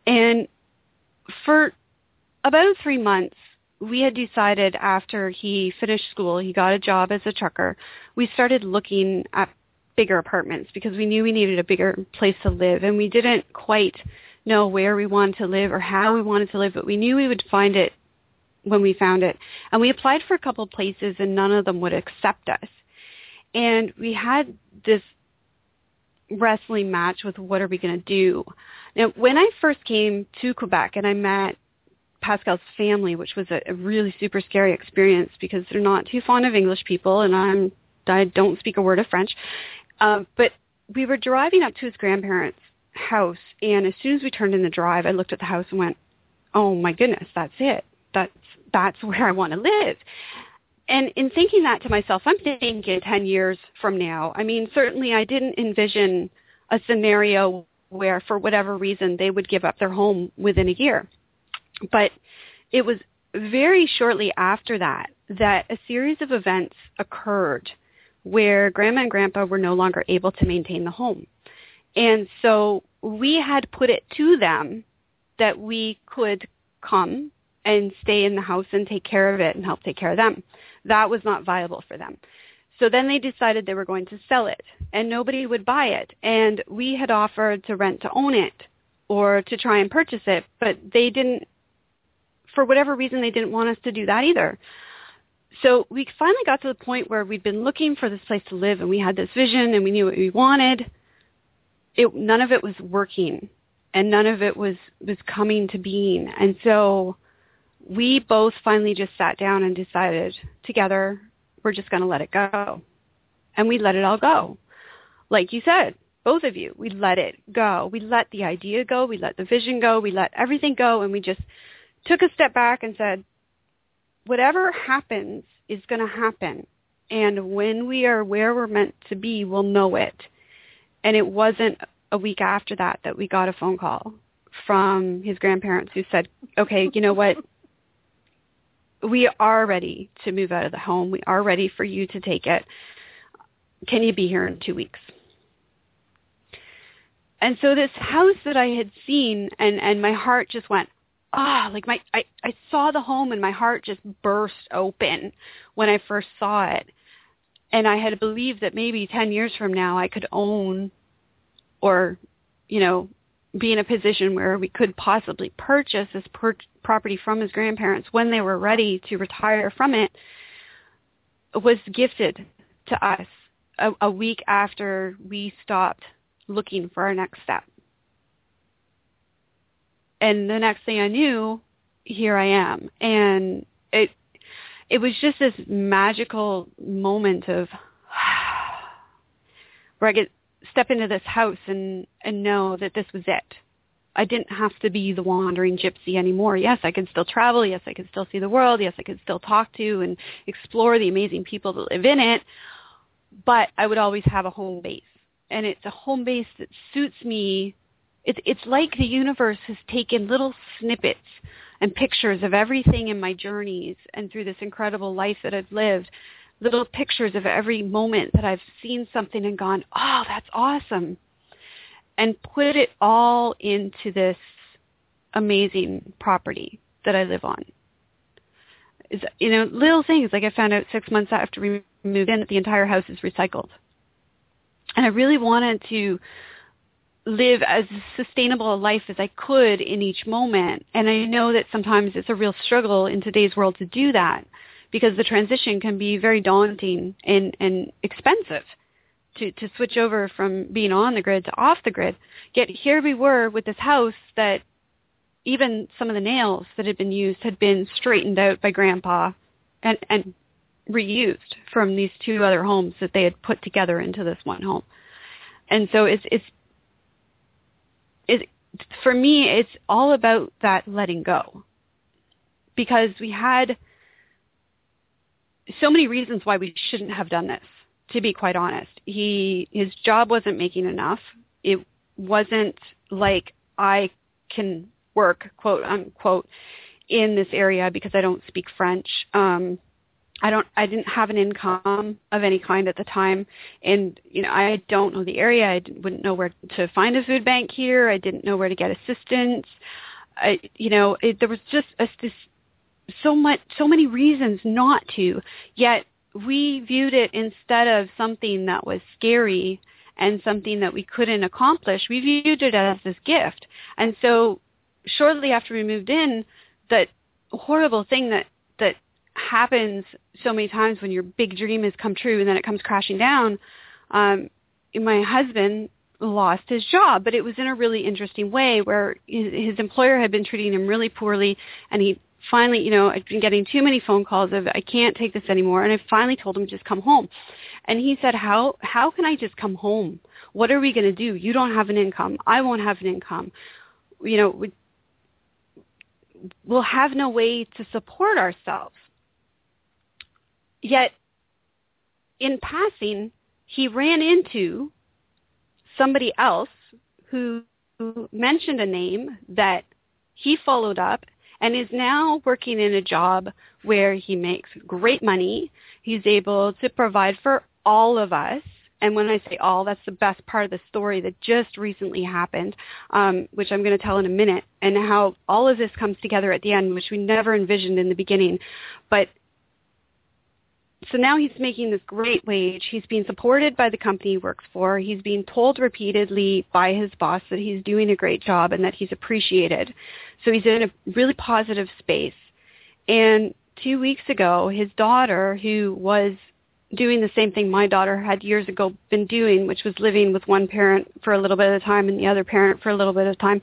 And for about three months, we had decided after he finished school, he got a job as a trucker. We started looking at bigger apartments because we knew we needed a bigger place to live, and we didn't quite know where we wanted to live or how we wanted to live, but we knew we would find it when we found it. And we applied for a couple of places, and none of them would accept us. And we had this wrestling match with what are we going to do. Now, when I first came to Quebec and I met Pascal's family, which was a, a really super scary experience because they're not too fond of English people, and I'm I don't speak a word of French. Um, but we were driving up to his grandparents' house, and as soon as we turned in the drive, I looked at the house and went, "Oh my goodness, that's it. That's that's where I want to live." And in thinking that to myself, I'm thinking 10 years from now. I mean, certainly I didn't envision a scenario where, for whatever reason, they would give up their home within a year. But it was very shortly after that that a series of events occurred where grandma and grandpa were no longer able to maintain the home. And so we had put it to them that we could come and stay in the house and take care of it and help take care of them. That was not viable for them. So then they decided they were going to sell it and nobody would buy it. And we had offered to rent to own it or to try and purchase it, but they didn't, for whatever reason, they didn't want us to do that either. So we finally got to the point where we'd been looking for this place to live and we had this vision and we knew what we wanted. It, none of it was working and none of it was, was coming to being. And so we both finally just sat down and decided together we're just going to let it go. And we let it all go. Like you said, both of you, we let it go. We let the idea go. We let the vision go. We let everything go. And we just took a step back and said, whatever happens is going to happen. And when we are where we're meant to be, we'll know it. And it wasn't a week after that that we got a phone call from his grandparents who said, okay, you know what? we are ready to move out of the home. We are ready for you to take it. Can you be here in two weeks? And so this house that I had seen and, and my heart just went, ah, like my, I, I saw the home and my heart just burst open when I first saw it. And I had believed that maybe 10 years from now I could own or, you know, be in a position where we could possibly purchase this per- property from his grandparents when they were ready to retire from it was gifted to us a, a week after we stopped looking for our next step. And the next thing I knew, here I am. And it it was just this magical moment of where I get step into this house and and know that this was it. I didn't have to be the wandering gypsy anymore. Yes, I could still travel. Yes, I could still see the world. Yes, I could still talk to and explore the amazing people that live in it. But I would always have a home base. And it's a home base that suits me. It's it's like the universe has taken little snippets and pictures of everything in my journeys and through this incredible life that I've lived little pictures of every moment that I've seen something and gone, oh, that's awesome. And put it all into this amazing property that I live on. Is you know, little things like I found out six months after we moved in that the entire house is recycled. And I really wanted to live as sustainable a life as I could in each moment. And I know that sometimes it's a real struggle in today's world to do that because the transition can be very daunting and, and expensive to, to switch over from being on the grid to off the grid. Yet here we were with this house that even some of the nails that had been used had been straightened out by grandpa and, and reused from these two other homes that they had put together into this one home. And so it's, it's, it, for me, it's all about that letting go because we had so many reasons why we shouldn't have done this. To be quite honest, he his job wasn't making enough. It wasn't like I can work quote unquote in this area because I don't speak French. Um, I don't I didn't have an income of any kind at the time and you know I don't know the area I wouldn't know where to find a food bank here I didn't know where to get assistance I, you know, it, there was just a, this so much, so many reasons not to. Yet we viewed it instead of something that was scary and something that we couldn't accomplish. We viewed it as this gift. And so, shortly after we moved in, that horrible thing that that happens so many times when your big dream has come true and then it comes crashing down. Um, my husband lost his job, but it was in a really interesting way where his, his employer had been treating him really poorly and he finally, you know, I'd been getting too many phone calls of I can't take this anymore and I finally told him just come home. And he said, "How how can I just come home? What are we going to do? You don't have an income. I won't have an income. You know, we, we'll have no way to support ourselves." Yet in passing, he ran into somebody else who mentioned a name that he followed up and is now working in a job where he makes great money. He's able to provide for all of us. And when I say all, that's the best part of the story that just recently happened, um, which I'm going to tell in a minute, and how all of this comes together at the end, which we never envisioned in the beginning. But so now he's making this great wage. He's being supported by the company he works for. He's being told repeatedly by his boss that he's doing a great job and that he's appreciated. So he's in a really positive space. And two weeks ago, his daughter, who was doing the same thing my daughter had years ago been doing, which was living with one parent for a little bit of time and the other parent for a little bit of time,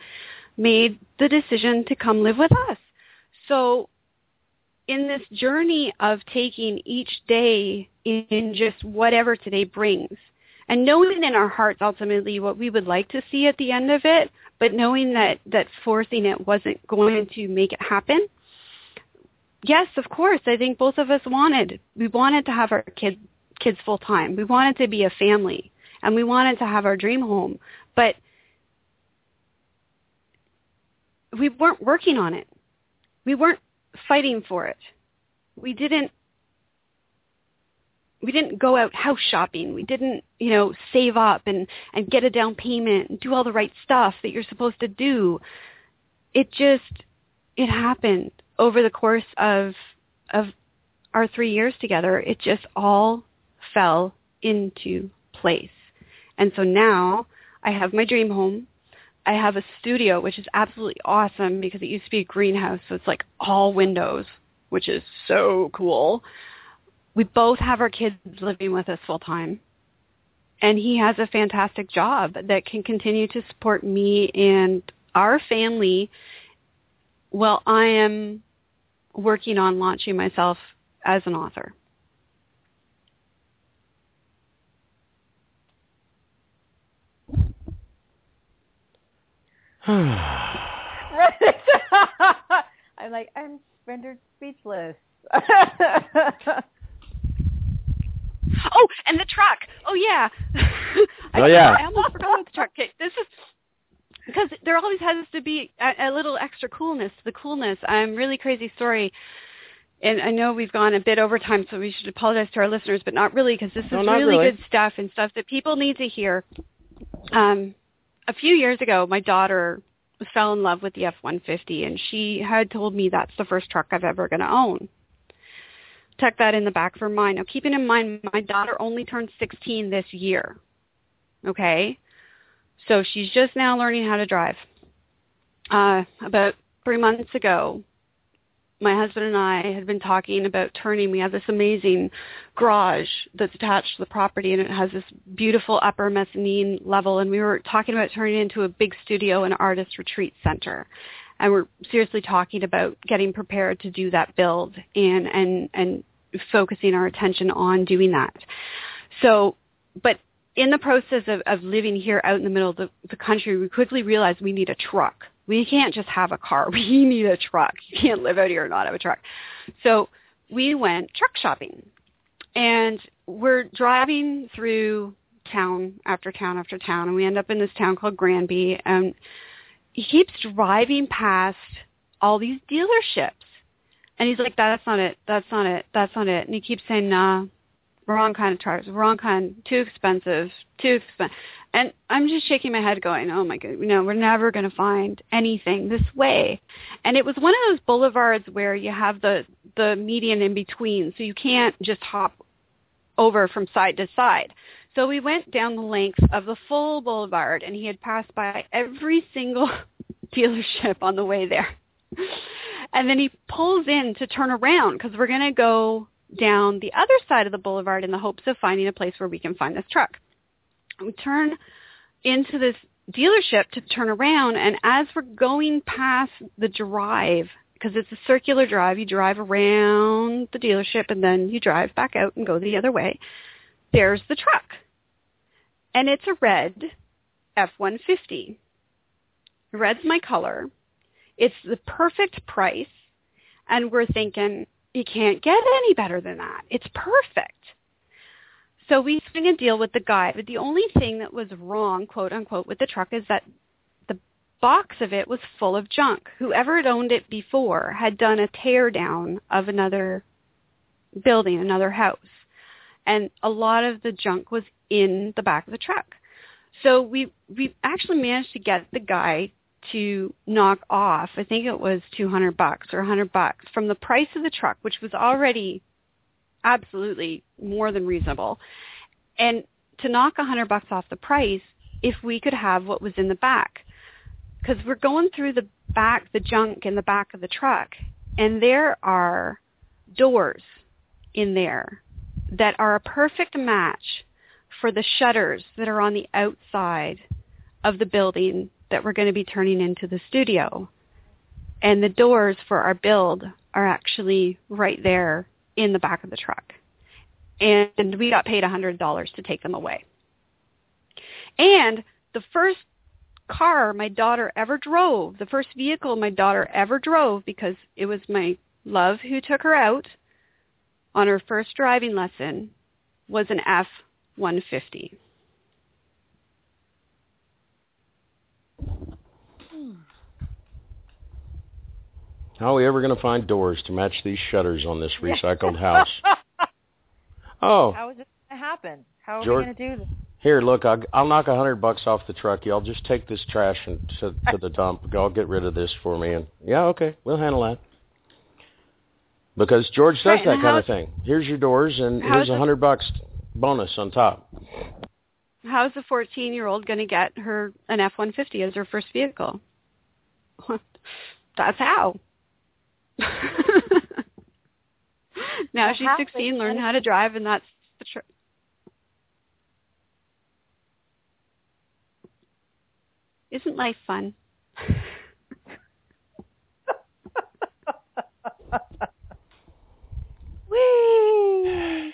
made the decision to come live with us. So in this journey of taking each day in just whatever today brings and knowing in our hearts ultimately what we would like to see at the end of it, but knowing that, that forcing it wasn't going to make it happen. Yes, of course. I think both of us wanted. We wanted to have our kids kids full time. We wanted to be a family and we wanted to have our dream home. But we weren't working on it. We weren't fighting for it. We didn't we didn't go out house shopping. We didn't, you know, save up and and get a down payment and do all the right stuff that you're supposed to do. It just it happened over the course of of our 3 years together. It just all fell into place. And so now I have my dream home. I have a studio, which is absolutely awesome because it used to be a greenhouse, so it's like all windows, which is so cool. We both have our kids living with us full time. And he has a fantastic job that can continue to support me and our family while I am working on launching myself as an author. I'm like, I'm rendered speechless. oh, and the truck. Oh yeah. I, Oh, yeah. I almost forgot about the truck. Okay, this is because there always has to be a, a little extra coolness to the coolness. I'm really crazy story. And I know we've gone a bit over time, so we should apologize to our listeners, but not really because this is No, not really, really. good stuff and stuff that people need to hear. Um, a few years ago, my daughter fell in love with the F-150, and she had told me that's the first truck I've ever going to own. Tuck that in the back of her mind. Now, keeping in mind, my daughter only turned 16 this year. Okay, so she's just now learning how to drive. Uh, about three months ago, my husband and I had been talking about turning. We have this amazing garage that's attached to the property, and it has this beautiful upper mezzanine level. And we were talking about turning it into a big studio and artist retreat center. And we're seriously talking about getting prepared to do that build and and and focusing our attention on doing that. So, but in the process of, of living here out in the middle of the, the country, we quickly realized we need a truck we can't just have a car. We need a truck. You can't live out here and not have a truck. So we went truck shopping. And we're driving through town after town after town, and we end up in this town called Granby. And he keeps driving past all these dealerships. And he's like, that's not it. That's not it. That's not it. And he keeps saying, nah, wrong kind of trucks, wrong kind, too expensive, too expensive. And I'm just shaking my head going, oh my god, you know, we're never going to find anything this way. And it was one of those boulevards where you have the, the median in between, so you can't just hop over from side to side. So we went down the length of the full boulevard and he had passed by every single dealership on the way there. And then he pulls in to turn around because we're going to go down the other side of the boulevard in the hopes of finding a place where we can find this truck. We turn into this dealership to turn around and as we're going past the drive, because it's a circular drive, you drive around the dealership and then you drive back out and go the other way, there's the truck. And it's a red F-150. Red's my color. It's the perfect price. And we're thinking, you can't get any better than that. It's perfect. So we swing a deal with the guy, but the only thing that was wrong, quote unquote, with the truck is that the box of it was full of junk. Whoever had owned it before had done a tear down of another building, another house. And a lot of the junk was in the back of the truck. So we we actually managed to get the guy to knock off, I think it was 200 bucks or a 100 bucks from the price of the truck, which was already absolutely more than reasonable. And to knock a 100 bucks off the price if we could have what was in the back. Cuz we're going through the back, the junk in the back of the truck, and there are doors in there that are a perfect match for the shutters that are on the outside of the building that we're going to be turning into the studio. And the doors for our build are actually right there in the back of the truck. And we got paid $100 to take them away. And the first car my daughter ever drove, the first vehicle my daughter ever drove because it was my love who took her out on her first driving lesson was an F-150. How are we ever going to find doors to match these shutters on this recycled house? Oh, How is it going to happen? How are George- we going to do this? here, look, I'll, I'll knock a hundred bucks off the truck. Y'all just take this trash and to, to the dump. Y'all get rid of this for me. And yeah, okay, we'll handle that. Because George does Right, that kind of thing. Here's your doors, and here's a hundred bucks bonus on top. How's a 14-year-old going to get her an F-150 as her first vehicle? That's how. now Well, she's how- 16, learn how to drive, and that's the tr- Isn't life fun? Whee!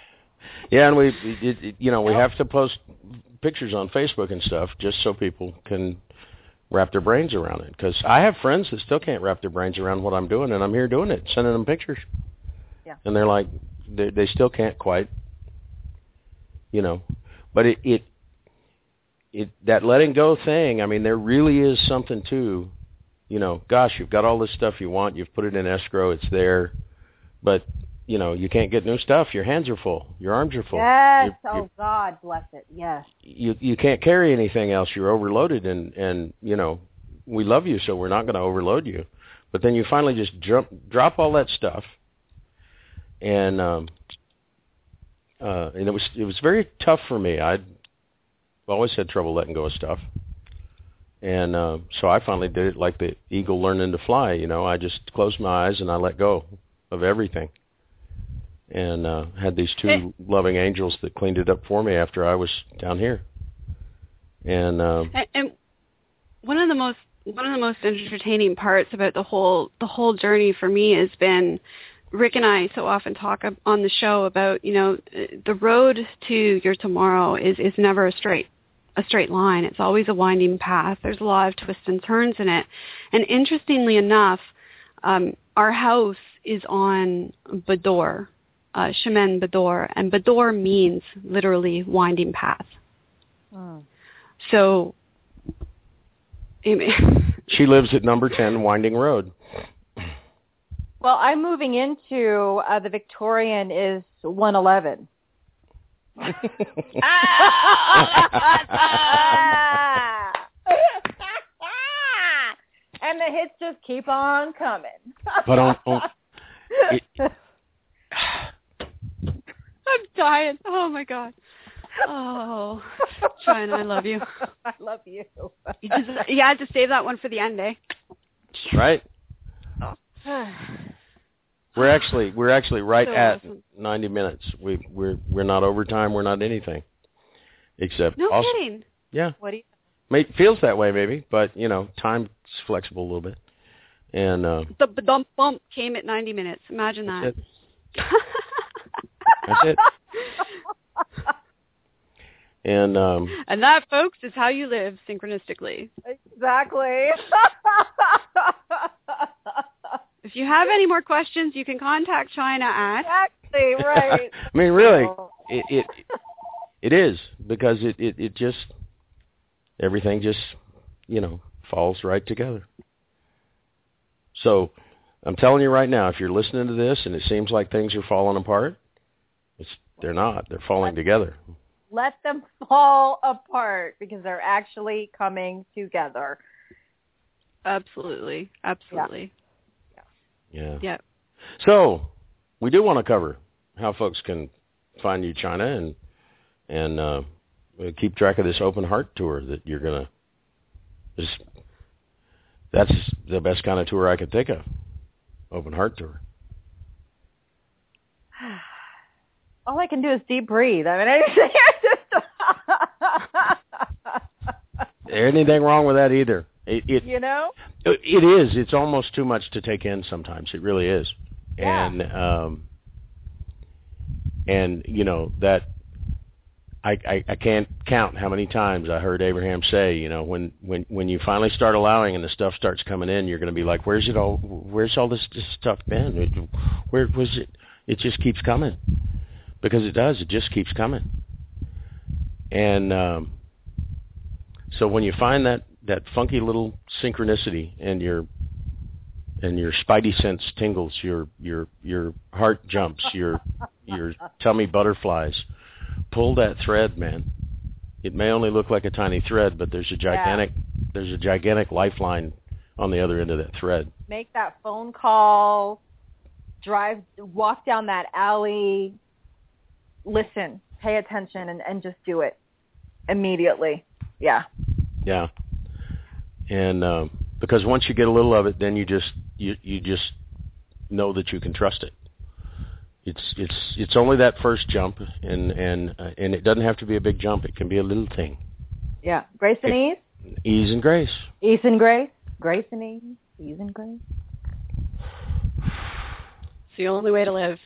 Yeah, and we, it, it, you know, we have to post pictures on Facebook and stuff just so people can wrap their brains around it. Because I have friends that still can't wrap their brains around what I'm doing, and I'm here doing it, sending them pictures. Yeah. And they're like, they, they still can't quite, you know. But it, it, it, that letting go thing. I mean, there really is something to, you know. Gosh, you've got all this stuff you want. You've put it in escrow. It's there, but you know, you can't get new stuff. Your hands are full. Your arms are full. Yes. You're- oh you're- God bless it. Yes. you you can't carry anything else. You're overloaded, and and you know we love you, so we're not going to overload you. But then you finally just jump, drop all that stuff, and um, uh, and it was it was very tough for me. I'd always had trouble letting go of stuff, and uh, so I finally did it like the eagle learning to fly. You know, I just closed my eyes and I let go of everything, and uh, had these two Hey. loving angels that cleaned it up for me after I was down here. And uh, And, and one of the most one of the most entertaining parts about the whole the whole journey for me has been Rick and I so often talk on the show about you know the road to your tomorrow is is never a straight a straight line. It's always a winding path. There's a lot of twists and turns in it. And interestingly enough, um, our house is on Bador, uh, Chemin Bador, and Bador means literally winding path. Mm. So, I mean, she lives at number 10 Winding Road. Well, I'm moving into uh, the Victorian is 111. and the hits just keep on coming. But on, on it, I'm dying. Oh my god. Oh, China, I love you. I love you. You, just, you had to save that one for the end, eh? right? We're actually we're actually right So at awesome. 90 minutes. We we're we're not overtime. We're not anything, except No also, kidding. yeah. What do you? May, feels that way maybe, but you know, time's flexible a little bit, and uh, The bump bump came at 90 minutes. Imagine that. that's it. And um, and that, folks, is how you live synchronistically. Exactly. If you have any more questions, you can contact China at. exactly right. I mean, really, it it it is because it it it just everything just you know falls right together. So I'm telling you right now, if you're listening to this and it seems like things are falling apart, it's they're not. They're falling together. Let them fall apart because they're actually coming together. Absolutely. Absolutely. Yeah. Yeah. So we do want to cover how folks can find you, China, and and uh, keep track of this open heart tour that you're gonna. This, that's the best kind of tour I could think of. Open heart tour. All I can do is deep breathe. I mean, I Anything wrong with that either? It, it you know. it is. It's almost too much to take in sometimes. It really is. Yeah. And um and you know that I, I I can't count how many times I heard Abraham say, you know, when when when you finally start allowing and the stuff starts coming in, you're going to be like, where's it all? Where's all this, this stuff been? Where was it? It just keeps coming because it does. It just keeps coming. And um, so when you find that that funky little synchronicity and your and your spidey sense tingles, your your your heart jumps, your your tummy butterflies. Pull that thread, man. It may only look like a tiny thread, but there's a gigantic there's a gigantic lifeline on the other end of that thread. Make that phone call. Drive, walk down that alley. Listen, pay attention, and, and just do it immediately. Yeah. Yeah. And um, because once you get a little of it, then you just you you just know that you can trust it. It's it's it's only that first jump, and and uh, and it doesn't have to be a big jump. It can be a little thing. Yeah. Grace and ease. Ease and grace. Ease and grace. Grace and ease. Ease and grace. It's the only way to live.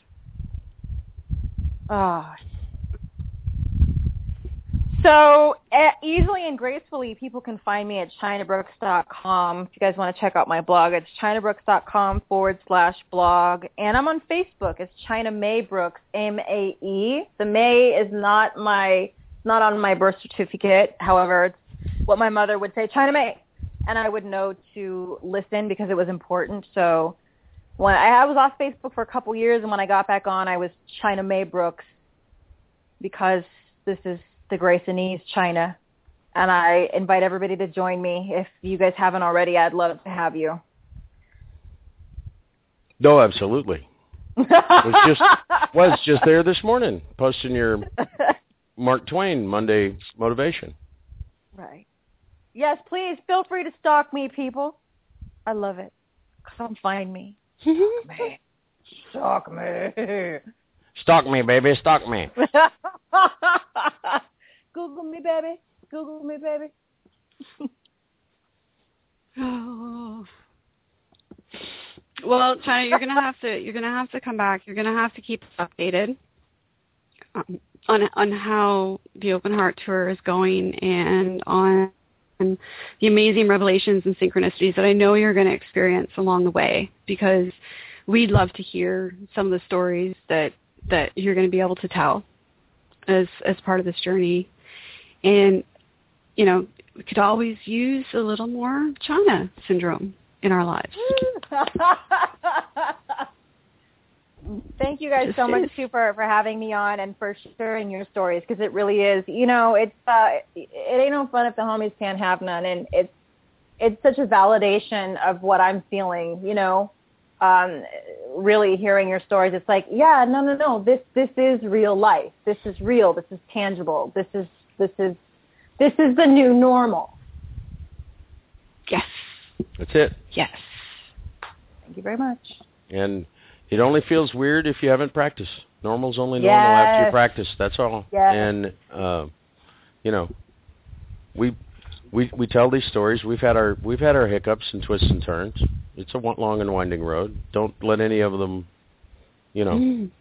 Oh. So uh, easily and gracefully, people can find me at chinabrooks.com. If you guys want to check out my blog, it's chinabrooks.com forward slash blog. And I'm on Facebook. It's China Mae Brooks, M-A-E. The Mae is not my, not on my birth certificate. However, it's what my mother would say, China Mae. And I would know to listen because it was important. So when I, I was off Facebook for a couple years, and when I got back on, I was China Mae Brooks because this is the Grace and Ease China, and I invite everybody to join me. If you guys haven't already, I'd love to have you. No, absolutely. Was just was just there this morning, posting your Mark Twain Monday motivation. right. Yes, please feel free to stalk me, people. I love it. Come find me. Me. Stalk me. Stalk me, baby, stalk me. Google me, baby. Google me, baby. Oh. Well, China, you're gonna have to you're gonna have to come back. You're gonna have to keep us updated um, on on how the Open Heart Tour is going and on the amazing revelations and synchronicities that I know you're going to experience along the way. Because we'd love to hear some of the stories that that you're going to be able to tell as as part of this journey. And you know, we could always use a little more China syndrome in our lives. Thank you guys so much too for, for having me on and for sharing your stories because it really is. You know, it's uh, it, it ain't no fun if the homies can't have none, and it's it's such a validation of what I'm feeling. You know, um, really hearing your stories, it's like, yeah, no, no, no, this this is real life. This is real. This is tangible. This is this is this is the new normal. Yes. That's it. Yes. Thank you very much. And it only feels weird if you haven't practiced. Normal's only normal after you practice. That's all. Yes. And uh, you know, we we we tell these stories. We've had our we've had our hiccups and twists and turns. It's a long and winding road. Don't let any of them, you know. Mm.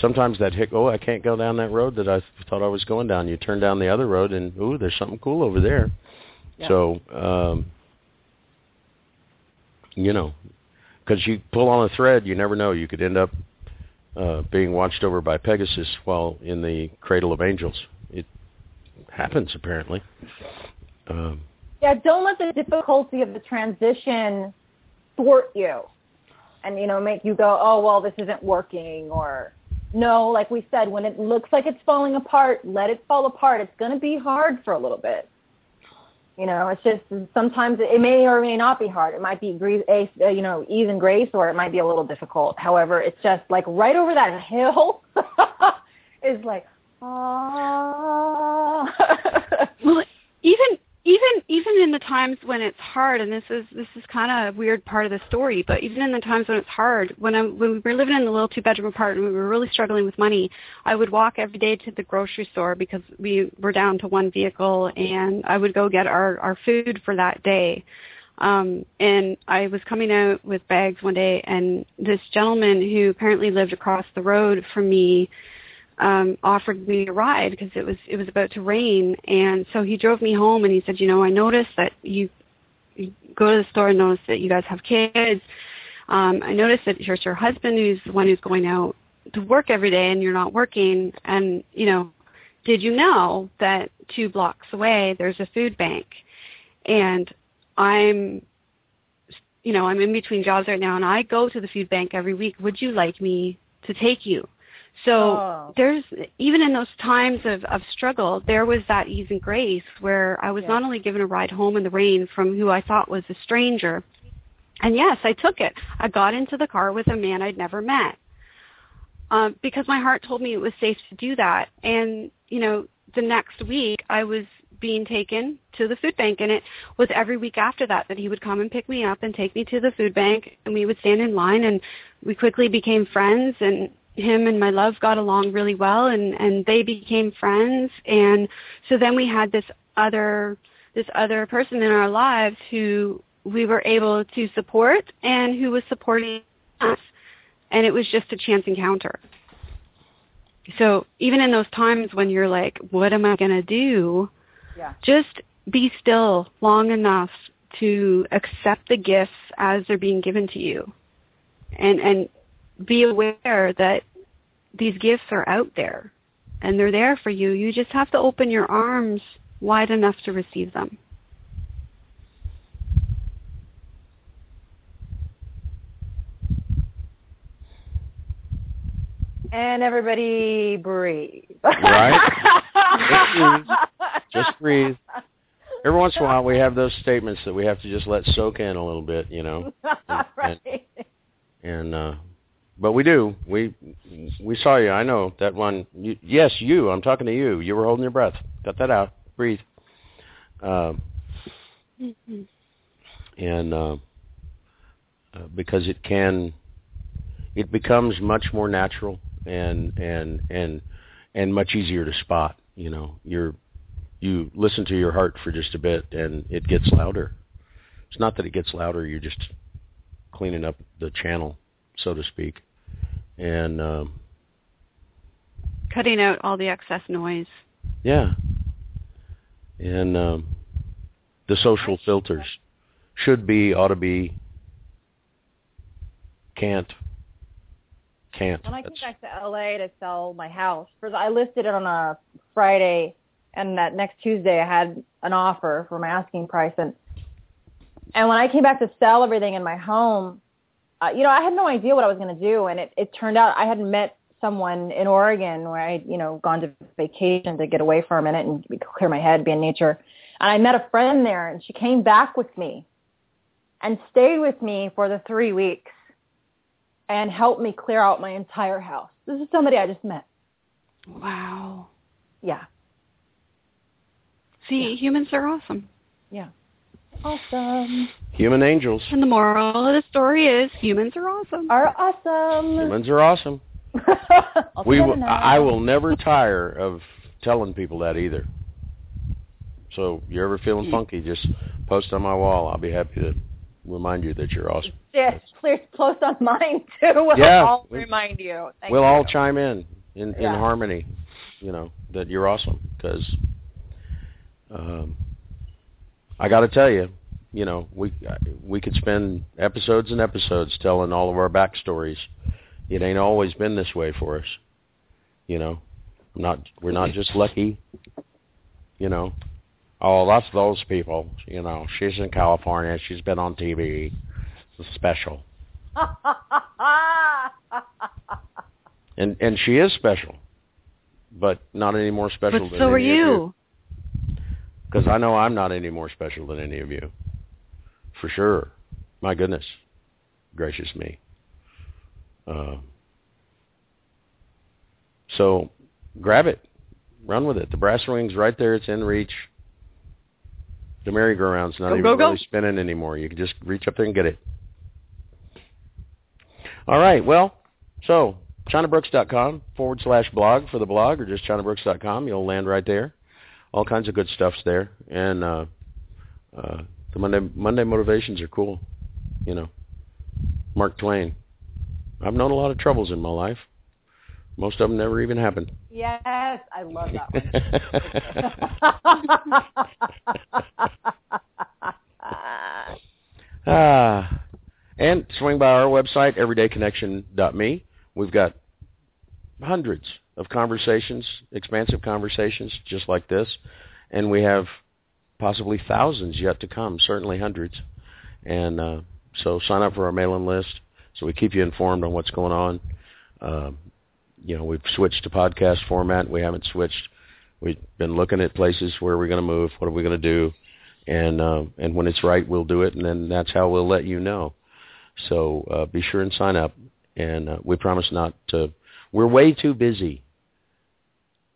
Sometimes that hic. Oh, I can't go down that road that I thought I was going down. You turn down the other road, and ooh, there's something cool over there. Yeah. So, um, you know, because you pull on a thread, you never know. You could end up uh, being watched over by Pegasus while in the cradle of angels. It happens apparently. Um, Yeah, don't let the difficulty of the transition thwart you and, you know, make you go, oh, well, this isn't working or no, like we said, when it looks like it's falling apart, let it fall apart. It's going to be hard for a little bit. You know, it's just sometimes it may or may not be hard. It might be grace, uh, you know, ease and grace, or it might be a little difficult. However, it's just like right over that hill is like, ah. Well, even even even in the times when it's hard, and this is this is kind of a weird part of the story, but even in the times when it's hard, when I when we were living in the little two bedroom apartment, we were really struggling with money. I would walk every day to the grocery store because we were down to one vehicle, and I would go get our our food for that day. Um, and I was coming out with bags one day, and this gentleman who apparently lived across the road from me um offered me a ride because it was it was about to rain. And so he drove me home and he said you know i noticed that you, you go to the store and notice that you guys have kids. Um i noticed that here's your husband who's the one who's going out to work every day and you're not working. And you know did you know that two blocks away there's a food bank? And i'm you know i'm in between jobs right now and i go to the food bank every week. Would you like me to take you so Oh. there's even in those times of, of struggle, there was that ease and grace where I was Yeah. not only given a ride home in the rain from who I thought was a stranger, and yes, I took it. I got into the car with a man I'd never met um, because my heart told me it was safe to do that. And you know, the next week I was being taken to the food bank, and it was every week after that that he would come and pick me up and take me to the food bank, and we would stand in line, and we quickly became friends, and him and my love got along really well, and and they became friends, and so then we had this other this other person in our lives who we were able to support and who was supporting us and it was just a chance encounter. So even in those times when you're like, what am I going to do? Yeah. Just be still long enough to accept the gifts as they're being given to you. And and be aware that these gifts are out there and they're there for you. You just have to open your arms wide enough to receive them. and everybody breathe. Right. Just breathe. Every once in a while, we have those statements that we have to just let soak in a little bit, you know. right. And uh but we do. We we saw you. I know that one. You, yes, you. I'm talking to you. You were holding your breath. Cut that out. Breathe. Um, and uh, uh, because it can, it becomes much more natural and and and and much easier to spot. You know, you're you listen to your heart for just a bit, and it gets louder. It's not that it gets louder; you're just cleaning up the channel, so to speak. And um, Cutting out all the excess noise. yeah, and um, the social filters should be, ought to be, can't, can't. When I came back to LA to sell my house, first I listed it on a Friday, and that next Tuesday I had an offer for my asking price, and and when I came back to sell everything in my home, uh, you know, I had no idea what I was going to do, and it, it turned out I had met someone in Oregon where I, you know, gone to vacation to get away for a minute and clear my head, be in nature. And I met a friend there, and she came back with me and stayed with me for the three weeks and helped me clear out my entire house. This is somebody I just met. Wow. Yeah. See, humans are awesome. Yeah. Awesome. Human angels. And the moral of the story is humans are awesome. Are awesome. Humans are awesome. We together will. I will never tire of telling people that either. So you're ever feeling funky, just post on my wall. I'll be happy to remind you that you're awesome. Yes, please post on mine too. We'll Yeah. all remind you. Thank we'll you. all chime in in, in Yeah. harmony. You know that you're awesome because um, I got to tell you, you know we we could spend episodes and episodes telling all of our backstories. It ain't always been this way for us. You know, I'm not we're not just lucky. You know, oh that's those people. You know, she's in California. She's been on TV. It's special. and and she is special, but not any more special But than so are you. Because I know I'm not any more special than any of you, for sure. My goodness, gracious me. Uh, so, grab it, run with it. The brass ring's right there; it's in reach. The merry-go-round's not Go, even go, go. really spinning anymore. You can just reach up there and get it. All right. Well, so ChinaBrooks.com forward slash blog for the blog, or just ChinaBrooks.com. You'll land right there. All kinds of good stuff's there, and uh, uh, the Monday Monday motivations are cool. You know, Mark Twain. I've known a lot of troubles in my life. Most of them never even happened. Yes, I love that one. ah, and swing by our website, everydayconnection.me. We've got hundreds of conversations, expansive conversations just like this, and we have possibly thousands yet to come, certainly hundreds. And uh, so sign up for our mailing list so we keep you informed on what's going on. Uh, you know, we've switched to podcast format. We haven't switched. We've been looking at places where we're going to move. What are we going to do? And uh, and when it's right, we'll do it, and then that's how we'll let you know. So uh, be sure and sign up. And uh, we promise not to. We're way too busy.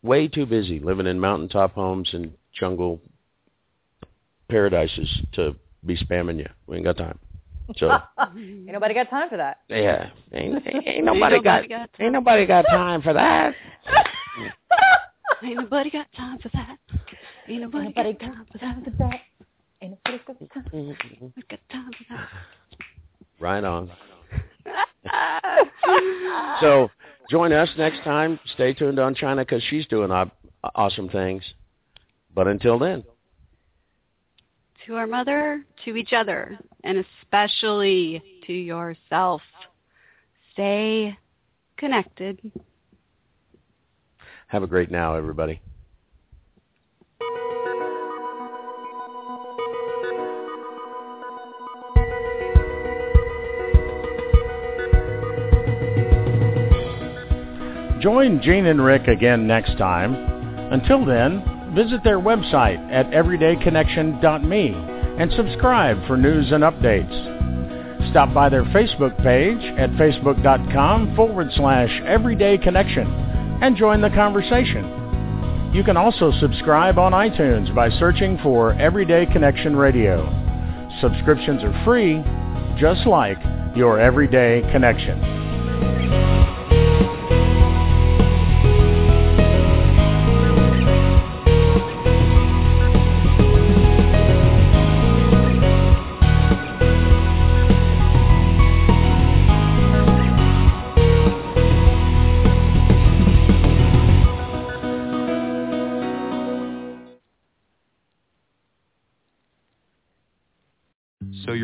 Way too busy living in mountaintop homes and jungle paradises to be spamming you. We ain't got time. So Ain't nobody got time for that. yeah, ain't, ain't Ain't nobody got nobody got ain't nobody got time for that. Ain't nobody got time for that. Ain't nobody, Nobody got time for that. for that. Ain't nobody got time. Nobody got time for that. Right on. So join us next time. Stay tuned on China because she's doing awesome things. But until then, to our mother, to each other, and especially to yourself. Stay connected. have a great now, everybody. Join Jane and Rick again next time. Until then, visit their website at everydayconnection.me and subscribe for news and updates. Stop by their Facebook page at facebook.com forward slash everydayconnection and join the conversation. You can also subscribe on iTunes by searching for Everyday Connection Radio. Subscriptions are free, just like your Everyday Connection.